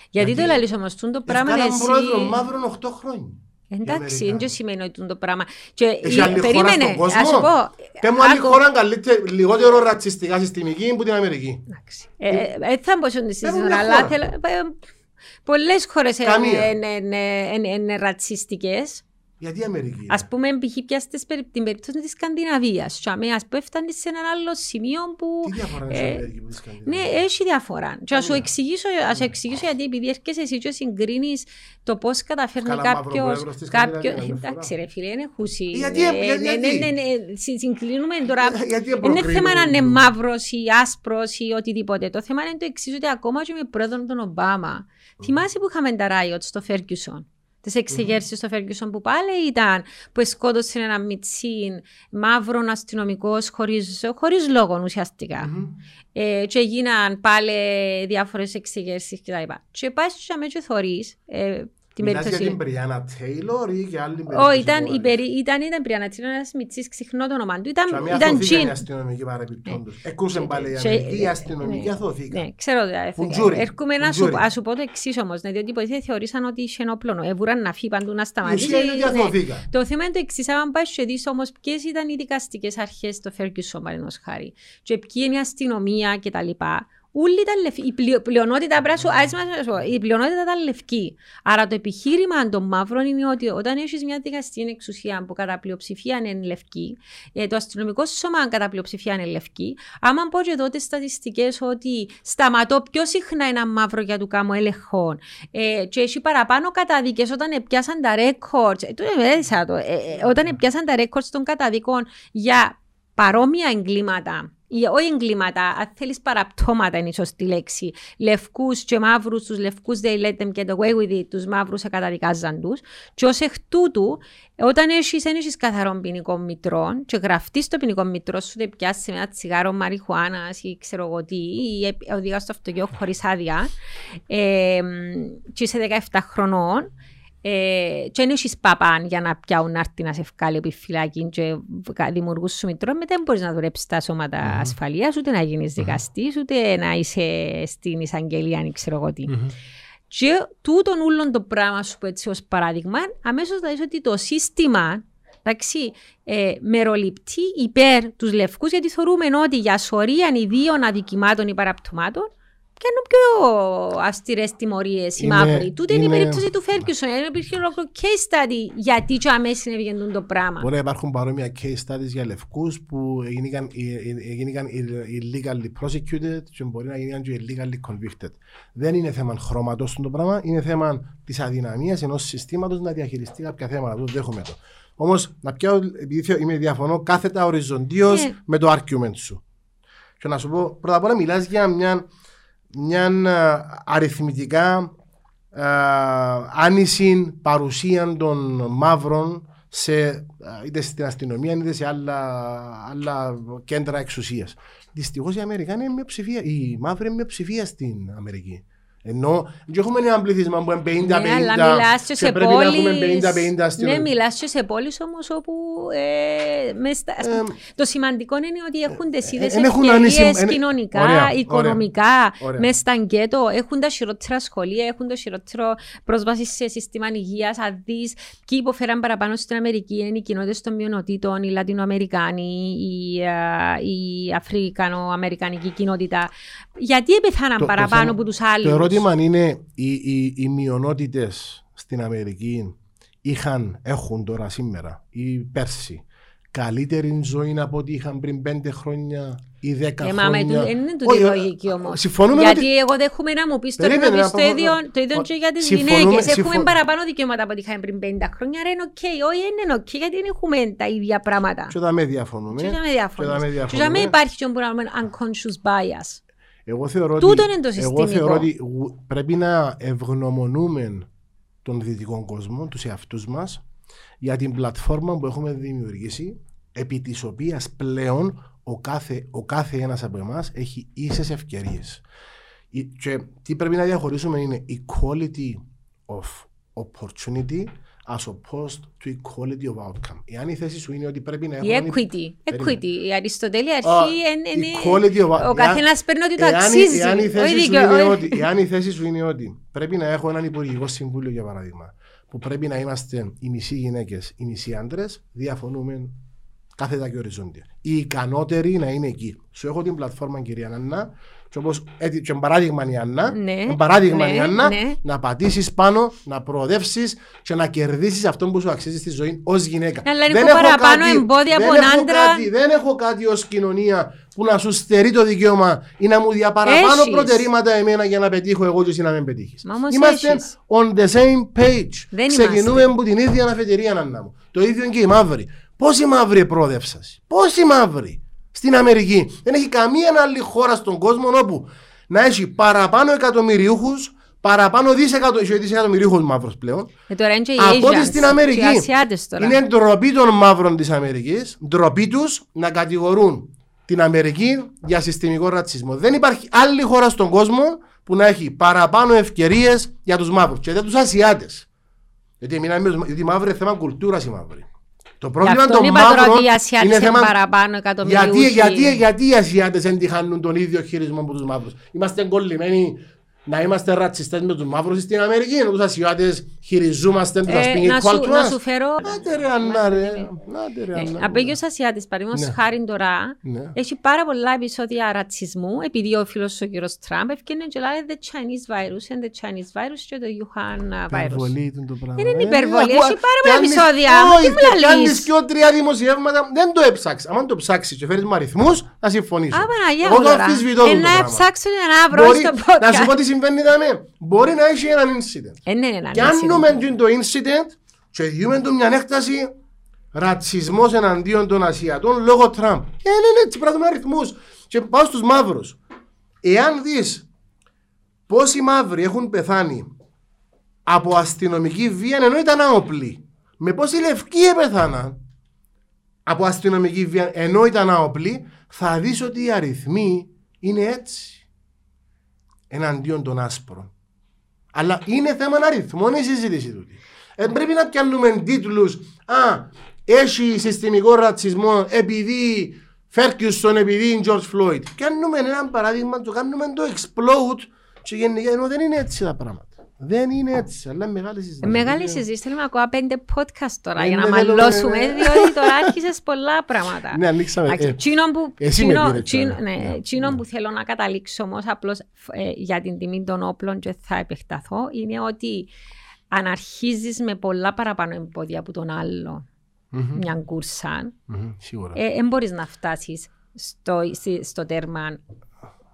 Γιατί το γιατί λαλείς όμως, τούν το πράγμα Ευκάλαμε εσύ... πρόεδρο μαύρων 8 χρόνια. Εντάξει, Αμερικάνοι. δεν σημαίνει ότι τούν το πράγμα. Και Έχει η- άλλη χώρα περίμενε, στον κόσμο. ας σου πω. Πες μου άλλη άκου. χώρα καλύτερη- λιγότερο ρατσιστικά συστημική που την Αμερική. Εντάξει. Ε, ε, ε, θα μπω στον συζήτηση, μια αλλά χώρα. θέλω... ε, Πολλές χώρες Καμία. είναι- είναι- είναι είναι ρατσιστικές. Γιατί η Αμερική. Α πούμε, π.χ. πιάστε την περίπτωση της Σκανδιναβίας. Α πούμε, φτάνει σε ένα άλλο σημείο που. Τι διαφορά είναι ε, στην Αμερική με τη Σκανδιναβία; Ναι, έχει διαφορά. Και ας σου εξηγήσω, ας σου εξηγήσω γιατί επειδή έρχεσαι εσύ και συγκρίνεις το πώς καταφέρνει Καλά κάποιος. μαύρο που στη Κάποιο... Σκανδιναβίας, καμιά φορά. Εντάξει, ρε φίλε, είναι χουσί. Γιατί, Ε, γιατί, ναι, ναι, γιατί; ναι, ναι, συ- Συγκλίνουμε τώρα. Ε, γιατί Δεν είναι θέμα να είναι προκρίνουμε. μαύρος ή άσπρος ή οτιδήποτε. Το θέμα είναι το εξή, ότι ακόμα και με πρόεδρο τον Ομπάμα. Θυμάσαι που είχαμε τα ράιοτ στο Φέργκιουσον. Τι εξεγέρσει στο Φέργκιουσον που πάλι ήταν που σκότωσε ένα μιτσίν μαύρο αστυνομικό χωρίς λόγο ουσιαστικά. Μμμ. Ε, και έγιναν πάλι διάφορες εξεγέρσει κτλ. Και πάει στου αμέσω και θωρείς, ε, την Μιλάς για περίπτωση. την Μπριάννα Τέιλορ ή και άλλη Ω, περίπτωση ήταν, που η περί, ήταν, ήταν Πριανατσίνα, ένας μιτσής ξυχνό το όνομα του. Ήταν, Και αμέ ήταν αθώθηκαν οι τζιν. αστυνομικοί παρεπιπτόντως. Εκούσαν Και- πάλι οι και- Αμερικοί, οι ναι, αστυνομικοί ναι. αθώθηκαν. Ναι, ξέρω ότι Φουντζούρι, Έρχομαι να σου, φουντζούρι. ας σου πω το εξής όμως. Ναι, διότι υποτίθεται θεωρήσαν ότι είχε ενόπλωνο. Έβουραν να φύγει παντού να Η σταματήσει. ουσία είναι ότι Ναι. αθώθηκαν. Το θέμα είναι το εξής. Αν πάεις και δεις όμως ποιες ήταν οι δικαστικές αρχές στο Ferguson, παραδείγματος χάρη, και ποιοι είναι η αστυνομία κτλ. Όλοι ήταν λευκοί. Η πλειο- πλειονότητα, πρέπει να σου- ας μας- να σου πω, η πλειονότητα ήταν λευκή. Άρα το επιχείρημα των μαύρων είναι ότι όταν έχεις μια δικαστική εξουσία που κατά πλειοψηφία είναι λευκή, ε, το αστυνομικό σώμα κατά πλειοψηφία είναι λευκή, άμα πω και τότε στατιστικές ότι σταματώ πιο συχνά ένα μαύρο για του κάμω ελεγχών ε, και έχει παραπάνω καταδίκες όταν επιάσαν τα records. Ε, το έδειξα το. Ε, ε, όταν επιάσαν τα records των καταδικών για παρόμοια εγκλήματα. Ή, όχι εγκλήματα, αν θέλεις παραπτώματα είναι η σωστή λέξη. Λευκούς και μαύρους, τους λευκούς they let them get away with it, τους μαύρους εκαταδικάζαν τους. Και ως εκ τούτου, όταν έχεις δεν έχεις καθαρό ποινικό μητρό και γραφτείς στο ποινικό μητρό σου, δεν πιάσεις με ένα τσιγάρο μαριχουάνας ή ξέρω εγώ τι, ή οδηγάς στο αυτοκίνητο χωρίς άδεια, ε, και είσαι 17 χρονών, ε, και δεν έχεις παπάν για να πιάουν να έρθει να σε βγάλει επί φυλακή και δημιουργούς σου μητρό, μετά δεν μπορείς να δουλέψεις στα σώματα Μμμ. ασφαλείας, ούτε να γίνεις δικαστής, ούτε να είσαι στην εισαγγελία, ή ξέρω εγώ τι. Και τούτον ούλον το πράγμα σου πω έτσι ως παράδειγμα, αμέσως θα δεις ότι το σύστημα εντάξει, ε, μεροληπτεί υπέρ τους λευκούς γιατί θεωρούμε ότι για σωρία ιδίων αδικημάτων ή παραπτωμάτων πιάνουν πιο αυστηρές τιμωρίες οι Είναι- μαύροι. Τούτη είναι η είναι- περίπτωση του Φέρκιουσον. Είναι υπήρχε ολόκληρο case study γιατί και αμέσως συνέβη το πράγμα. Μπορεί να υπάρχουν παρόμοια case studies για λευκούς που έγιναν, έγιναν illegally prosecuted και μπορεί να γίνηκαν και illegally convicted. Δεν είναι θέμα χρώματος το πράγμα, είναι θέμα της αδυναμίας ενός συστήματος να διαχειριστεί κάποια θέματα. Αυτό δέχομαι το. Όμως, να πιάω, επειδή θε- είμαι διαφωνώ, κάθετα οριζοντίως Ναι. με το argument σου. Και να σου πω, πρώτα απ' όλα μιλάς για μια, μια ε, αριθμητικά ε, άνηση παρουσία των μαύρων σε, ε, είτε στην αστυνομία είτε σε άλλα, άλλα κέντρα εξουσίας. Δυστυχώς οι Αμερικάνοι είναι μειοψηφία, οι μαύροι είναι μειοψηφία στην Αμερική. Ενώ δεν έχουμε ένα πληθυσμό που είναι 50-50 Ναι, αλλά μιλάς και σε πρέπει να έχουμε πόλεις... 50-50 στην Ναι, μιλάς και σε πόλεις όμως όπου ε, μες στα- ας πούμε, το σημαντικό είναι ότι έχουν τις ίδιες εν έχουν ευκαιρίες άνηση- εν- κοινωνικά, Ωραία, οικονομικά, ωραία. μες στα γκέτο, έχουν τα χειρότερα σχολεία, έχουν το χειρότερο πρόσβαση σε σύστημα υγείας, αν δεις ποιοι υποφέραν παραπάνω στην Αμερική, είναι οι κοινότητες των μειονοτήτων, οι Λατινοαμερικάνοι, η, α, η Αφρικανο-Αμερικανική κοινότητα. Γιατί επεθάναν Το- το παραπάνω θέμα- από τους άλλους; Το ερώτημα είναι, οι, οι, οι μειονότητες στην Αμερική είχαν, έχουν τώρα σήμερα ή πέρσι καλύτερη ζωή από ό,τι είχαν πριν πέντε χρόνια ή δέκα Ε, μα χρόνια. με του- δεν είναι τούτη Όχι, η ε, λογική όμως. Συμφωνούμε Γιατί ότι... εγώ δέχομαι να μου πεις το Περίμενε, να πεις να το πω- ίδιο, το ίδιο ο- και για τις συμφωνούμε- γυναίκες. συμφω- Έχουμε παραπάνω δικαιώματα από ό,τι είχαμε πριν 50 χρόνια. Άρα είναι οκ. Όχι, δεν είναι οκ, γιατί δεν έχουμε τα ίδια πράγματα. Και εδώ με διαφωνούμε. Και με Και εδώ με διαφωνείς. Και διαφωνούμε. με υπάρχει και που λέμε unconscious bias. Εγώ θεωρώ ότι, Τούτο είναι το εγώ συστημικό. θεωρώ ότι γου- πρέπει να ευγνωμονούμε τον δυτικό κόσμο, τους εαυτούς μας, για την πλατφόρμα που έχουμε δημιουργήσει, επί της οποίας πλέον ο κάθε, ο κάθε ένας από εμάς έχει ίσες ευκαιρίες. Η- Και τι πρέπει να διαχωρίσουμε είναι equality of opportunity as opposed to equality of outcome. Εάν η θέση σου είναι ότι πρέπει να Η έχουμε... equity. Περίμενε. Equity. Η Αριστοτέλη Α, αρχή είναι. equality of- Ο καθένας παίρνει ότι το Εάν η- αξίζει. Εάν η Όχι θέση σου δικαιω- είναι όχι- ότι- εάν η θέση σου είναι ότι πρέπει να έχω έναν υπουργικό συμβούλιο, για παράδειγμα, που πρέπει να είμαστε οι μισοί γυναίκες, οι μισοί άντρες, διαφωνούμε κάθετα και οριζόντια. Οι ικανότεροι να είναι εκεί. Σου έχω την πλατφόρμα, κυρία Νανά, Και όπως έτσι, και παράδειγμα η Άννα, Ναι, παράδειγμα ναι, η Άννα, ναι. να πατήσεις πάνω, να προοδεύσεις και να κερδίσεις αυτό που σου αξίζει στη ζωή ως γυναίκα. Αλλά είναι Δεν που έχω παραπάνω κάτι- εμπόδια δεν από έναν έχω άντρα. κάτι- Δεν έχω κάτι ως κοινωνία που να σου στερεί το δικαίωμα ή να μου διαπαραπάνω Έχεις. προτερήματα εμένα για να πετύχω εγώ και εσύ να μην πετύχεις. Μα όμως Είμαστε έχεις. on the same page. Δεν Ξεκινούμε είμαστε. από την ίδια αναφετηρία, Ανά μου. Το ίδιο και οι μαύροι. Πόσοι μαύροι προόδευσαν. Πόσοι μαύροι; Στην Αμερική. Δεν έχει καμία άλλη χώρα στον κόσμο όπου να έχει παραπάνω εκατομμυριούχου, παραπάνω δισεκατο... έχει δισεκατομμυριούχου μαύρους πλέον. Ε, τώρα είναι και οι Από ό,τι Asians στην Αμερική. και οι Ασιάτες τώρα. Είναι ντροπή των μαύρων της Αμερικής, ντροπή τους να κατηγορούν την Αμερική για συστημικό ρατσισμό. Δεν υπάρχει άλλη χώρα στον κόσμο που να έχει παραπάνω ευκαιρίες για τους μαύρους και για τους Ασιάτες. Γιατί, μιλάμε, γιατί οι μαύροι είναι θέμα κουλτούρας οι μαύροι. Το Γι' πρόβλημα αυτό των είπα τώρα μαύρων ότι οι Ασιάτες είναι είναι θέμα. παραπάνω εκατομμυριούχοι. Γιατί, γιατί, γιατί οι Ασιάτες δεν τη χάνουν τον ίδιο χειρισμό από τους μαύρους; Είμαστε κολλημένοι να είμαστε ρατσιστές με τους μαύρους στην Αμερική, ενώ τους Ασιάτες χειριζόμαστε τους Ε, ασπίγγι να, σου, να σου φέρω... Άντε ρε Ανά ρε, άντε ρε Ανά. Από τους Ασιάτες, παραδείγματος Ναι. χάρη τώρα, Ναι. έχει πάρα πολλά επεισόδια ρατσισμού, επειδή ο φίλος ο κύριος Τραμπ έφυγε και λέει the Chinese virus and the Chinese virus και το Wuhan uh, virus. Υπερβολή του το πράγμα. Δεν είναι Ε, υπερβολή, ακούω- έχει πάρα κι πολλά αν είσαι- επεισόδια, μα όχι, τι μου και κι αν λαλείς; είσαι και τρία δημοσιεύματα, δεν το έψαξες. Αν το ψάξεις και φέρεις μου αριθμούς, θα συμφωνήσω. Α, Παναγία Εγώ μου το τώρα. αμφισβητώ Ε, το να πράγμα. ψάξω για να βρω Μπορεί- στο Να σου πω podcast. τι συμβαίνει δάμε. Μπορεί να έχει έναν incident. Ε, ναι, ναι, ναι, Και ναι, αν σίγουρα. νούμε το incident και διούμε του μια έκταση ρατσισμός εναντίον των Ασιατών λόγω Τραμπ. Και είναι έτσι, πράγμα αριθμούς. Και πάω στους μαύρους. Εάν δεις πόσοι μαύροι έχουν πεθάνει από αστυνομική βία ενώ ήταν άοπλοι. Με πόσοι λευκοί επεθάναν από αστυνομική βία ενώ ήταν άοπλοι, θα δεις ότι οι αριθμοί είναι έτσι. Εναντίον των άσπρων. Αλλά είναι θέμα αριθμών η συζήτηση τούτη. Ε, πρέπει να πιάνουμε τίτλους Α, έχει συστημικό ρατσισμό επειδή Φέρκιουσον, επειδή είναι George Floyd. Κάνουμε ένα παράδειγμα, το κάνουμε το explode και γενικά, ενώ δεν είναι έτσι τα πράγματα. Δεν είναι έτσι, αλλά είναι μεγάλη συζήτηση. Μεγάλη συζήτηση. Θέλουμε ακόμα πέντε podcast τώρα Ε, για να ναι, θέλουμε, μαλώσουμε, ναι. διότι τώρα άρχισες πολλά πράγματα. Ναι, ανοίξαμε. Εντάξει, Ε, Τσίνον που, εσύ με τσίνο- πήρες τσίνο- τώρα. ναι, Ναι, τσίνον ναι. που θέλω να καταλήξω όμως απλώς για την τιμή των όπλων και θα επεκταθώ είναι ότι αν αρχίζεις με πολλά παραπάνω εμπόδια από τον άλλο μμμ, μια κούρσα, μμμ, Σίγουρα. δεν μπορείς να φτάσεις στο, στη- στο τέρμα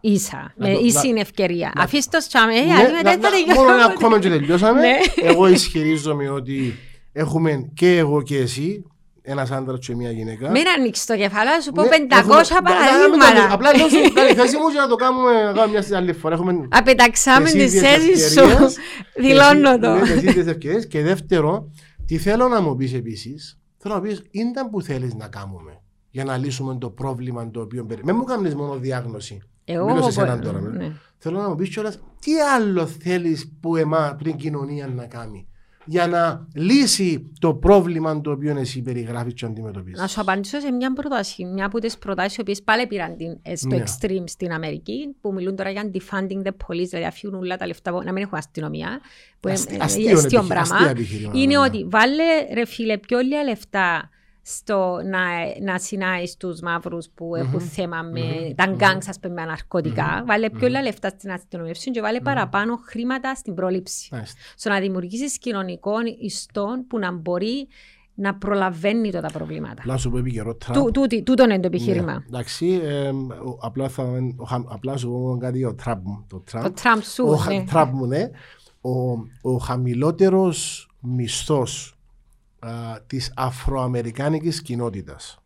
ίσα, Να με το- ίση να- ευκαιρία. Αφήστε το τσάμε, Ναι, γιατί να- μετά θα να- τελειώσουμε. Μόνο ένα ακόμα και τελειώσαμε. Ναι. Εγώ ισχυρίζομαι ότι έχουμε και εγώ και εσύ, ένας άντρας και μια γυναίκα. Μην ανοίξεις το κεφάλι, σου πω Ναι, 500 έχουμε- Να- να- να- παραδείγματα. Απλά δώσου την θέση μου για να το κάνουμε να κάνουμε μια άλλη φορά. Έχουμε Απεταξάμε τις τη ίδιες θέση σου. ευκαιρίες. [laughs] Δηλώνω Εσύ- το. ναι, τις ίδιες ευκαιρίες. Και δεύτερο, τι θέλω να μου πεις επίσης, θέλω να πεις, ήταν που θέλεις να κάνουμε για να λύσουμε το πρόβλημα το οποίο περί... Μην μου κάνεις μόνο διάγνωση. Εγώ Μιλώ σε μπορώ- σένα τώρα. ναι. ναι. Θέλω να μου πεις κιόλας, τι άλλο θέλεις που εμά, που την κοινωνία να κάνει για να λύσει το πρόβλημα το οποίο εσύ περιγράφεις και αντιμετωπίζεις; Να σου απαντήσω σε μια πρόταση. Μια από τις προτάσεις, οι οποίες πάλι πήραν την, ε, στο Ναι. extreme στην Αμερική, που μιλούν τώρα για defunding the police, δηλαδή αφήνουν όλα τα λεφτά, να μην έχουν αστυνομία. Που είναι- Αστεί- ε, αστείο αστείο επιχει- πράγμα. αστεία επιχειρήματα, Είναι ναι. ότι βάλε ρε φίλε πιο λίγα λεφτά στο να, να συνάεις στους μαύρους που έχουν θέμα με τα γκάγκς ας πούμε με ναρκωτικά. Βάλε πιο λίγα λεφτά στην αστυνομία και βάλε παραπάνω χρήματα στην πρόληψη. Μάλιστα. Στο να δημιουργήσεις κοινωνικών ιστών που να μπορεί να προλαβαίνει το τα προβλήματα. Απλά σου πω επικαιρό Τραμπ. Του, τούτη- τούτο είναι το επιχείρημα. Ναι, εντάξει, εμ, ο- απλά, θα, ο, χα- απλά σου πω κάτι για το Τραμπ μου. Το Τραμπ, Το Τραμπ σου, ο, χα- ναι. Τραμπ μου, ναι. Ο, ο χαμηλότερος μισθός α, της αφροαμερικάνικης κοινότητας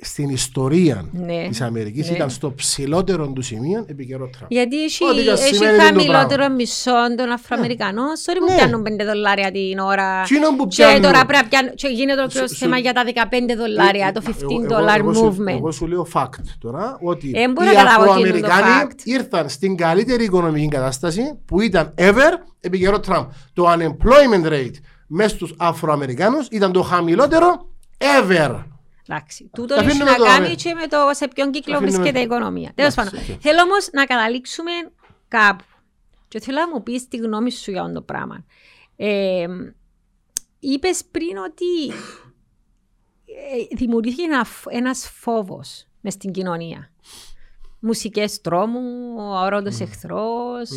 στην ιστορία Ναι, της Αμερικής ναι. ήταν στο ψηλότερο του σημείο επί καιρό Τραμπ. Γιατί έχει, Ό,τι και έχει σημαίνει το χαμηλότερο πράγμα. μισό των Αφροαμερικανών. Sorry που Ναι. πιάνουν 5 δολάρια την ώρα. Εκείνο που Και πιάνουν- τώρα πρέπει να πιάνουν. Και γίνεται ολόκληρο Σου- σου- θέμα για τα 15 δολάρια, το Ε, 15 εγώ- dollar εγώ σου- movement. Εγώ σου λέω fact τώρα ότι Ε, μπορώ οι να καταλάβω τι είναι το Αφροαμερικάνοι fact. ήρθαν στην καλύτερη οικονομική κατάσταση που ήταν ever επί καιρό Τραμπ. Το unemployment rate μέσα στους Αφροαμερικάνους ήταν το χαμηλότερο ever. Εντάξει. Τούτο Τα έχει αφήνουμε να τώρα, κάνει ναι. και με το σε ποιον κύκλο αφήνουμε. βρίσκεται η οικονομία. Τέλος Εντάξει, πάντων. οκ. Θέλω όμως να καταλήξουμε κάπου. Και θέλω να μου πεις τη γνώμη σου για αυτό το πράγμα. Ε, Είπες πριν ότι ε, δημιουργήθηκε ένα, φ- ένας φόβος μες στην κοινωνία. μουσικές τρόμου, ο αορόντος εχθρός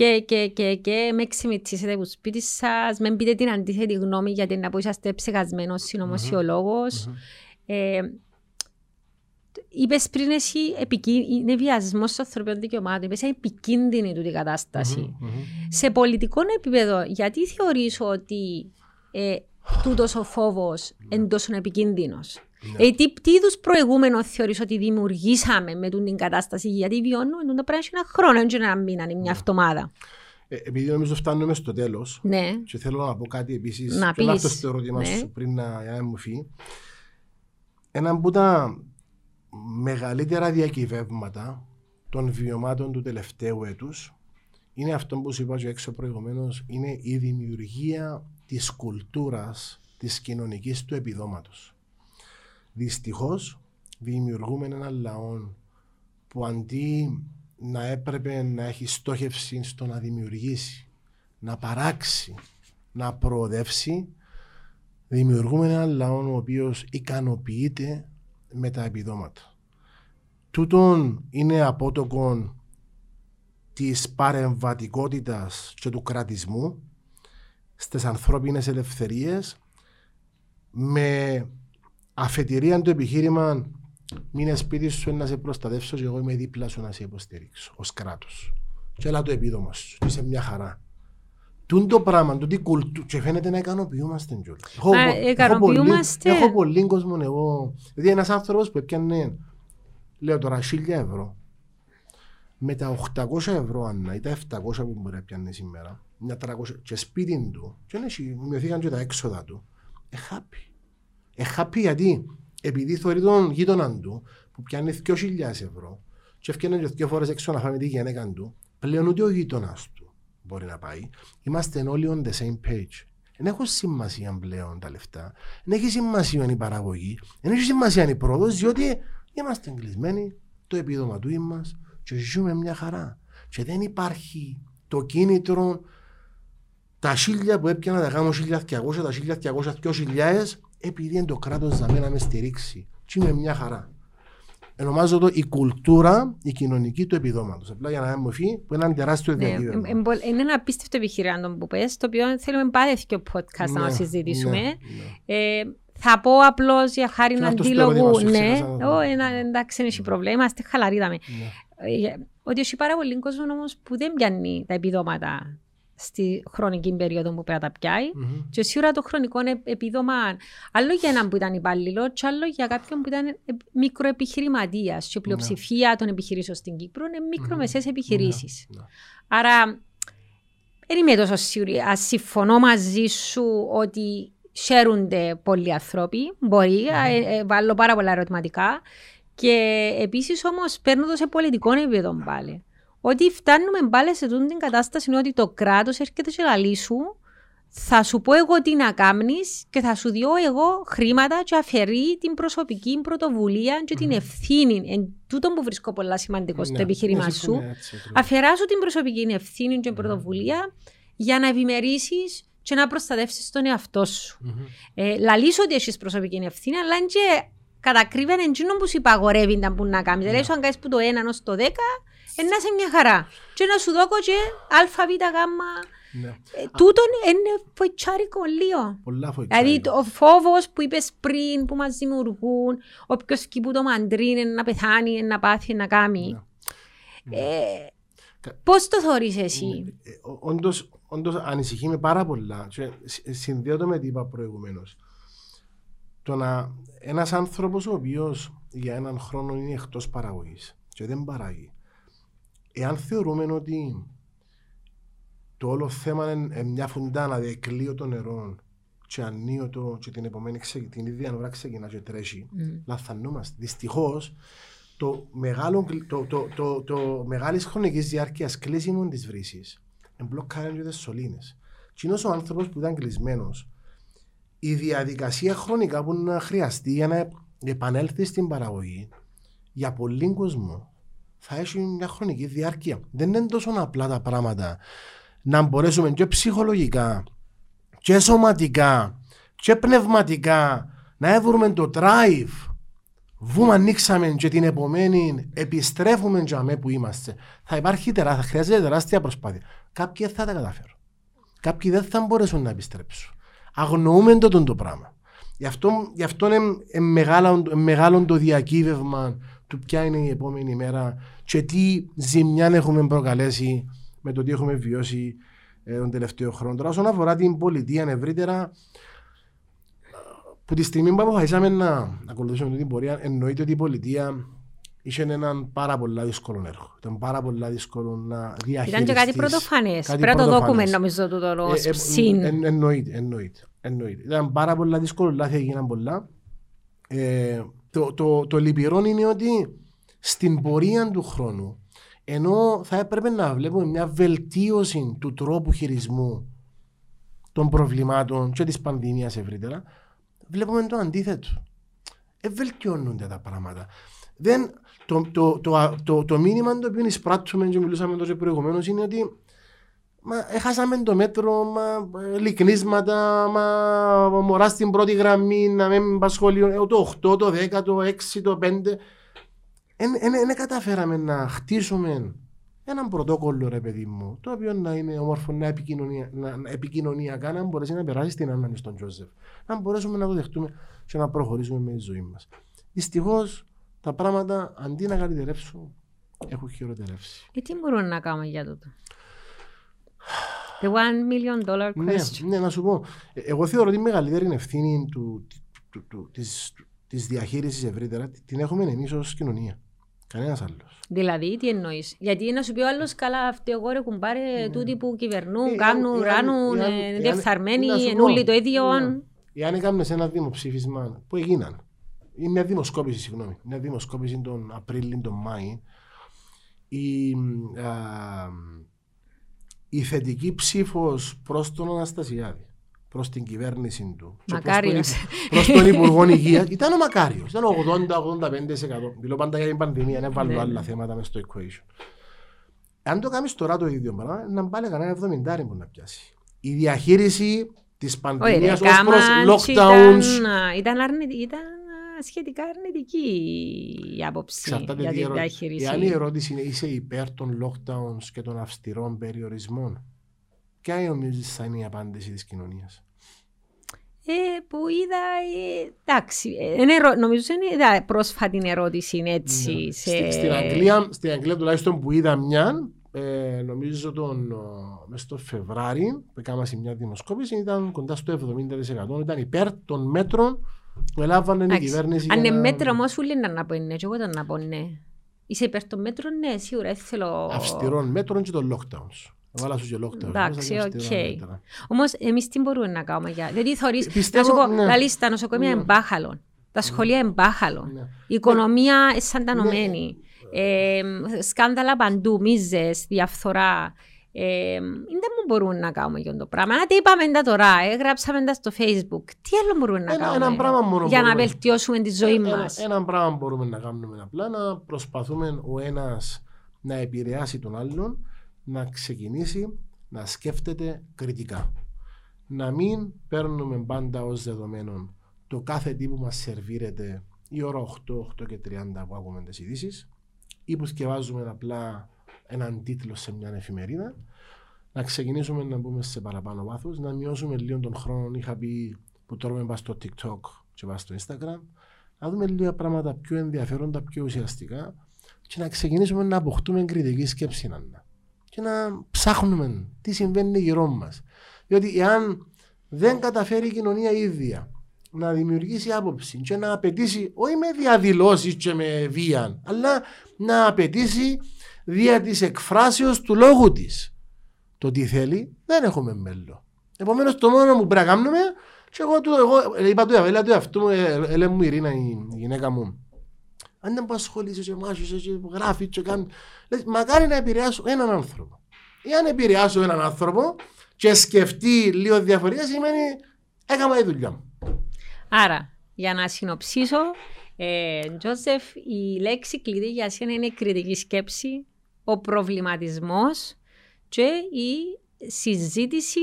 και, και, και, και με ξημιτσίσετε από σπίτι σας, με πείτε την αντίθετη γνώμη γιατί να πω είσαστε ψεγασμένος συνωμοσιολόγος. Ε, Είπες πριν εσύ είναι βιασμός των ανθρωπίνων δικαιωμάτων. Είπες επικίνδυνη του την κατασταση Σε πολιτικό επίπεδο, γιατί θεωρείς ότι ε, τούτος ο φόβος είναι τόσο επικίνδυνος; Ναι. Ε, τι τι είδους προηγούμενο θεωρείς ότι δημιουργήσαμε με την κατάσταση, γιατί βιώνουμε τον πράγμα ένα χρόνο, δεν ένα μήνα, είναι μια ναι. εβδομάδα. Ε, επειδή νομίζω φτάνουμε στο τέλος, ναι. και θέλω να πω κάτι επίσης. Να πεις. αυτό το ερώτημα ναι. σου πριν να, να μου φύγει. Ένα από τα μεγαλύτερα διακυβεύματα των βιωμάτων του τελευταίου έτους είναι αυτό που σου είπα και έξω προηγουμένως, είναι η δημιουργία της κουλτούρας της κοινωνικής του επιδόματος. Δυστυχώς δημιουργούμε ένα λαό που αντί να έπρεπε να έχει στόχευση στο να δημιουργήσει, να παράξει, να προοδεύσει, δημιουργούμε ένα λαό ο οποίος ικανοποιείται με τα επιδόματα. Τούτον είναι απότοκο της παρεμβατικότητας και του κρατισμού στις ανθρώπινες ελευθερίες με αφετηρία του επιχείρημα μείνε σπίτι σου να σε προστατεύσω και εγώ είμαι δίπλα σου να σε υποστηρίξω ως κράτος. Και έλα το επίδομα σου, είσαι μια χαρά. Τούν το πράγμα, τούτη κουλτού και φαίνεται να ικανοποιούμαστε κιόλας. Έχω, ικανοποιούμαστε. Έχω πολύ κόσμο εγώ. Δηλαδή ένας άνθρωπος που έπιανε, λέω τώρα, 1000 ευρώ. Με τα 800 ευρώ, Ανна, ή τα 700 που μπορεί να πιάνει σήμερα, μια 300, και σπίτι του, και μειωθήκαν και τα έξοδα του, εχάπη. Εχάπη γιατί, επειδή θεωρεί τον γείτονα του, που πιάνει 2.000 ευρώ, και έφτιανε και δύο φορές έξω να φάμε τη γυναίκα του, πλέον ούτε ο γείτονας του μπορεί να πάει. Είμαστε όλοι on the same page. Δεν έχουν σημασία πλέον τα λεφτά. Δεν έχει σημασία η παραγωγή. Δεν έχει σημασία η πρόοδος, διότι είμαστε εγκλεισμένοι το επίδομα του μας και ζούμε μια χαρά. Και δεν υπάρχει το κίνητρο τα χίλια που έπιανα τα κάνω 1200, τα 1200, 2000, επειδή είναι το κράτος να με στηρίξει. Και είμαι μια χαρά. Ονομάζω το η κουλτούρα, η κοινωνική του επιδόματος. Απλά για να μην μου φύγει, που είναι ένα τεράστιο ναι, διακύβευμα. Είναι ένα απίστευτο επιχειρήμα που πες, το οποίο θέλουμε πάλι και podcast ναι, να συζητήσουμε. Ναι, ναι. Ε, θα πω απλώς για χάρη να αντίλογου. Ναι, εντάξει, δεν έχει πρόβλημα, είστε χαλαροί. Ναι. Ε, ότι έχει πάρα πολύ κόσμος όμως που δεν πιάνει τα επιδόματα στη χρονική περίοδο που πρέπει να τα πιάει. Mm-hmm. Και σίγουρα το χρονικό επίδομα, άλλο για έναν που ήταν υπάλληλο, και άλλο για κάποιον που ήταν μικροεπιχειρηματίας. Και η πλειοψηφία mm-hmm. των επιχειρήσεων στην Κύπρο είναι μικρομεσαίες mm-hmm. επιχειρήσεις. Mm-hmm. Άρα, δεν είμαι τόσο σίγουρη. Α συμφωνώ μαζί σου ότι χαίρονται πολλοί άνθρωποι. Μπορεί, ε, ε, βάλω πάρα πολλά ερωτηματικά. Και επίσης όμως παίρνω το σε πολιτικό επίπεδο πάλι ότι φτάνουμε πάλι σε την κατάσταση ότι το κράτος έρχεται σε λαλή σου, θα σου πω εγώ τι να κάνει και θα σου διώ εγώ χρήματα και αφαιρεί την προσωπική πρωτοβουλία και την ευθύνη. Εν τούτο που βρίσκω πολλά σημαντικό στο ναι, επιχείρημα ναι, σου. Αφαιρά σου την προσωπική ευθύνη και πρωτοβουλία για να ευημερήσει και να προστατεύσεις τον εαυτό σου. Ε, λαλείς ότι έχεις προσωπική ευθύνη, αλλά και κατακρύβει εντζήνων που σου υπαγορεύει να που να κάνει. Δηλαδή, αν κάνεις που το 1 ως το 10, να σε μια χαρά. Και να σου δώκω και α, β, γ, ναι. Ε, τούτον είναι φοητσάρικο λίγο. Πολλά φοητσάρικο. Δηλαδή ο φόβος που είπες πριν, που μας δημιουργούν, όποιος εκεί που το μαντρίνει να πεθάνει, να πάθει, να κάνει. Ναι. Ε, πώς το θεωρείς εσύ; Ε, όντως, όντως ανησυχεί με πάρα πολλά. Συνδέω με τι είπα προηγουμένως. Το να ένας άνθρωπος ο οποίος για έναν χρόνο είναι εκτός παραγωγής και δεν παράγει εάν θεωρούμε ότι το όλο θέμα είναι μια φουντάνα διεκλείω το νερό και ανίωτο και την επομένη την ίδια ώρα ξεκινά και τρέχει, mm. λαθανόμαστε. Δυστυχώς, το, μεγάλο, το, το, το, το μεγάλης χρονικής διάρκειας κλείσιμων της βρύσης εμπλοκάρει και τις σωλήνες. Και είναι ο άνθρωπος που ήταν κλεισμένος, η διαδικασία χρονικά που να χρειαστεί για να επανέλθει στην παραγωγή για πολλοί κόσμο θα έχει μια χρονική διάρκεια. Δεν είναι τόσο απλά τα πράγματα να μπορέσουμε και ψυχολογικά και σωματικά και πνευματικά να έβρουμε το drive Βούμε ανοίξαμε και την επομένη επιστρέφουμε για με που είμαστε. Θα υπάρχει τεράστια, θα χρειάζεται τεράστια προσπάθεια. Κάποιοι θα τα καταφέρουν. Κάποιοι δεν θα μπορέσουν να επιστρέψουν. Αγνοούμε το το πράγμα. Γι' αυτό, γι αυτό είναι μεγάλο, μεγάλο το διακύβευμα του ποια είναι η επόμενη μέρα και τι ζημιά έχουμε προκαλέσει με το τι έχουμε βιώσει ε, τον τελευταίο χρόνο. Τώρα, όσον αφορά την πολιτεία ευρύτερα, που τη στιγμή που αποφασίσαμε να ακολουθήσουμε την πορεία, εννοείται ότι η πολιτεία είχε έναν πάρα πολύ δύσκολο έργο. Ήταν πάρα πολύ δύσκολο να διαχειριστείς. Ήταν και κάτι πρωτοφανές. Πρέπει να το δούμε, νομίζω, το τώρα. Ε, ε, εννοείται, εννοείται, εννοείται. Ήταν πάρα πολύ δύσκολο, λάθη έγιναν πολλά. Ε, το, το, το λυπηρό είναι ότι στην πορεία του χρόνου, ενώ θα έπρεπε να βλέπουμε μια βελτίωση του τρόπου χειρισμού των προβλημάτων και της πανδημίας ευρύτερα, βλέπουμε το αντίθετο. Ευελτιώνονται τα πράγματα. Δεν, το, το, το, το, το μήνυμα το οποίο εισπράττουμε και μιλούσαμε τόσο προηγουμένως είναι ότι μα, έχασαμε το μέτρο, μα, λυκνίσματα, μα, μωρά στην πρώτη γραμμή, να μην πα σχολείο, ε, το 8, το 10, το 6, το 5. Δεν καταφέραμε να χτίσουμε έναν πρωτόκολλο, ρε παιδί μου, το οποίο να είναι όμορφο, να, επικοινωνία, να, να επικοινωνιακά να μπορέσει να περάσει στην ανάγκη στον Τζόζεφ. Να μπορέσουμε να το δεχτούμε και να προχωρήσουμε με τη ζωή μας. Δυστυχώς τα πράγματα αντί να καλύτερευσουν έχουν χειροτερεύσει. Και ε, τι μπορούμε να κάνουμε για αυτό. The one million dollar ναι, question. Ναι, ναι, να σου πω. Ε, εγώ θεωρώ ότι η μεγαλύτερη ευθύνη του, του, του, της, της διαχείρισης ευρύτερα την έχουμε εμείς ως κοινωνία. Κανένας άλλος. Δηλαδή, τι εννοείς; Γιατί να σου πει ο άλλος, καλά, αυτοί εγώ έχουν πάρει ναι. τούτοι που κυβερνούν, ε, κάνουν, ράνουν, διεφθαρμένοι, ενούλοι το ίδιο. Ναι. Εάν έκαμε ένα δημοψήφισμα που έγιναν, ή μια δημοσκόπηση, συγγνώμη, μια δημοσκόπηση τον Απρίλιο, τον Μάη, η, α, η θετική ψήφος προς τον Αναστασιάδη προς την κυβέρνηση του. Μακάριος. Προς τον Υπουργό [laughs] Υγείας ήταν ο Μακάριος. Ήταν 80-85%. Μιλώ πάντα για την πανδημία, δεν βάλω ναι, άλλα ναι. θέματα μέσα στο equation. Αν το κάνεις τώρα το ίδιο πράγμα, να πάλι κανένα 70 που να πιάσει. Η διαχείριση της πανδημίας ως προς lockdowns. Ήταν, αρνητική, ήταν σχετικά αρνητική η άποψη Ξαρτάται για την διαχείριση. Εάν η ερώτηση είναι είσαι υπέρ των lockdowns και των αυστηρών περιορισμών, Ποια νομίζεις θα είναι η απάντηση της κοινωνίας; Ε, που είδα, ε, εντάξει, ε, νομίζω είναι είδα πρόσφατη ερώτηση έτσι. Ναι. Σε... Στην, Αγγλία, στην Αγγλία τουλάχιστον που είδα μια, ε, νομίζω τον, μέσα στο Φεβράρι που έκανα μια δημοσκόπηση ήταν κοντά στο 70% ήταν υπέρ των μέτρων που έλαβαν η κυβέρνηση. Αν είναι μέτρο όμως ούλοι να πω ναι, και εγώ ήταν να πω ναι. Είσαι υπέρ των μέτρων, ναι, σίγουρα θέλω... Αυστηρών μέτρων και των lockdowns. Βάλα σου και lockdown. Εντάξει, οκ. Όμως, εμείς τι μπορούμε να κάνουμε για. Δηλαδή, θεωρεί. Να σου πω, ναι. στα νοσοκομεία ναι. εν μπάχαλον. Τα σχολεία εμπάχαλων. Ναι. Η οικονομία εσαντανωμένη. Ε, σκάνδαλα παντού, μίζες, διαφθορά. Ε, δεν μπορούμε να κάνουμε για το πράγμα. Αν τι είπαμε τα τώρα, έγραψαμε τα στο facebook. Τι άλλο μπορούμε να ένα, κάνουμε ένα για να βελτιώσουμε τη ζωή μα. Ένα, ένα πράγμα μπορούμε να κάνουμε απλά να προσπαθούμε ο ένας να επηρεάσει τον άλλον να ξεκινήσει να σκέφτεται κριτικά. Να μην παίρνουμε πάντα ως δεδομένο το κάθε τι που μας σερβίρεται η ώρα 8, 8 και 30 που ακούμε τις ειδήσεις ή που σκευάζουμε απλά έναν τίτλο σε μια εφημερίδα να ξεκινήσουμε να μπούμε σε παραπάνω βάθος, να μειώσουμε λίγο τον χρόνο. Είχα πει που τρώμε πας στο TikTok και πας στο Instagram, να δούμε λίγα πράγματα πιο ενδιαφέροντα, πιο ουσιαστικά και να ξεκινήσουμε να αποκτούμε κριτική σκέψη. Να και να ψάχνουμε τι συμβαίνει γύρω μας. Διότι εάν δεν καταφέρει η κοινωνία ίδια να δημιουργήσει άποψη και να απαιτήσει, όχι με διαδηλώσεις και με βία, αλλά να απαιτήσει δια της εκφράσεως του λόγου της το τι θέλει, δεν έχουμε μέλλον. Επομένως, το μόνο που πρέπει να κάνουμε, και εγώ, εγώ είπα του εαυτού μου, έλεγε μου η Ειρήνα, η γυναίκα μου, αν δεν ασχολείσαι και μάχεσαι και γράφεις και κάνεις. Λες, μακάρι να επηρεάσω έναν άνθρωπο. Ή αν επηρεάσω έναν άνθρωπο και σκεφτεί λίγο διαφορετικά σημαίνει έκανα τη δουλειά μου. Άρα, για να συνοψίσω, ε, Τζόσεφ, η λέξη κλειδί για σένα είναι η κριτική σκέψη, ο προβληματισμός και η συζήτηση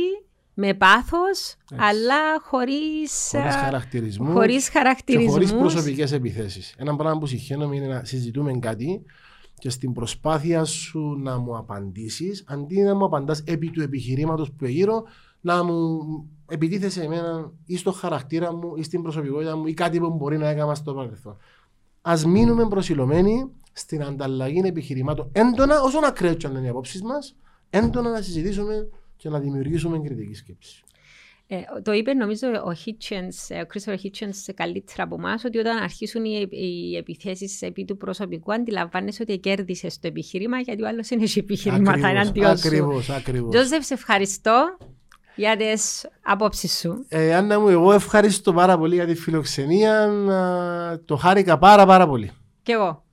με πάθος, αλλά χωρίς, χωρίς χαρακτηρισμούς, χωρίς χαρακτηρισμούς. και χωρίς προσωπικές επιθέσεις. Ένα πράγμα που συγχαίρομαι είναι να συζητούμε κάτι και στην προσπάθεια σου να μου απαντήσεις, αντί να μου απαντάς επί του επιχειρήματος που γύρω, να μου επιτίθεσαι εμένα ή στο χαρακτήρα μου ή στην προσωπικότητα μου ή κάτι που μπορεί να έκανα στο παρελθόν. Α μείνουμε προσιλωμένοι στην ανταλλαγή επιχειρημάτων έντονα, όσο να κρέτσουν οι απόψεις μας, έντονα να συζητήσουμε και να δημιουργήσουμε κριτική σκέψη. Ε, το είπε νομίζω ο Hitchens, ο Christopher Hitchens καλύτερα από εμάς, ότι όταν αρχίσουν οι, οι επιθέσεις επί του προσωπικού, αντιλαμβάνεσαι ότι κέρδισες το επιχείρημα, γιατί ο άλλος είναι έχει επιχειρήματα εναντίον σου. Ακριβώς, ακριβώς. Τζόζεφ, σε ευχαριστώ για τις απόψεις σου. Ε, Άννα μου, εγώ ευχαριστώ πάρα πολύ για τη φιλοξενία. Το χάρηκα πάρα πάρα πολύ. Κι εγώ.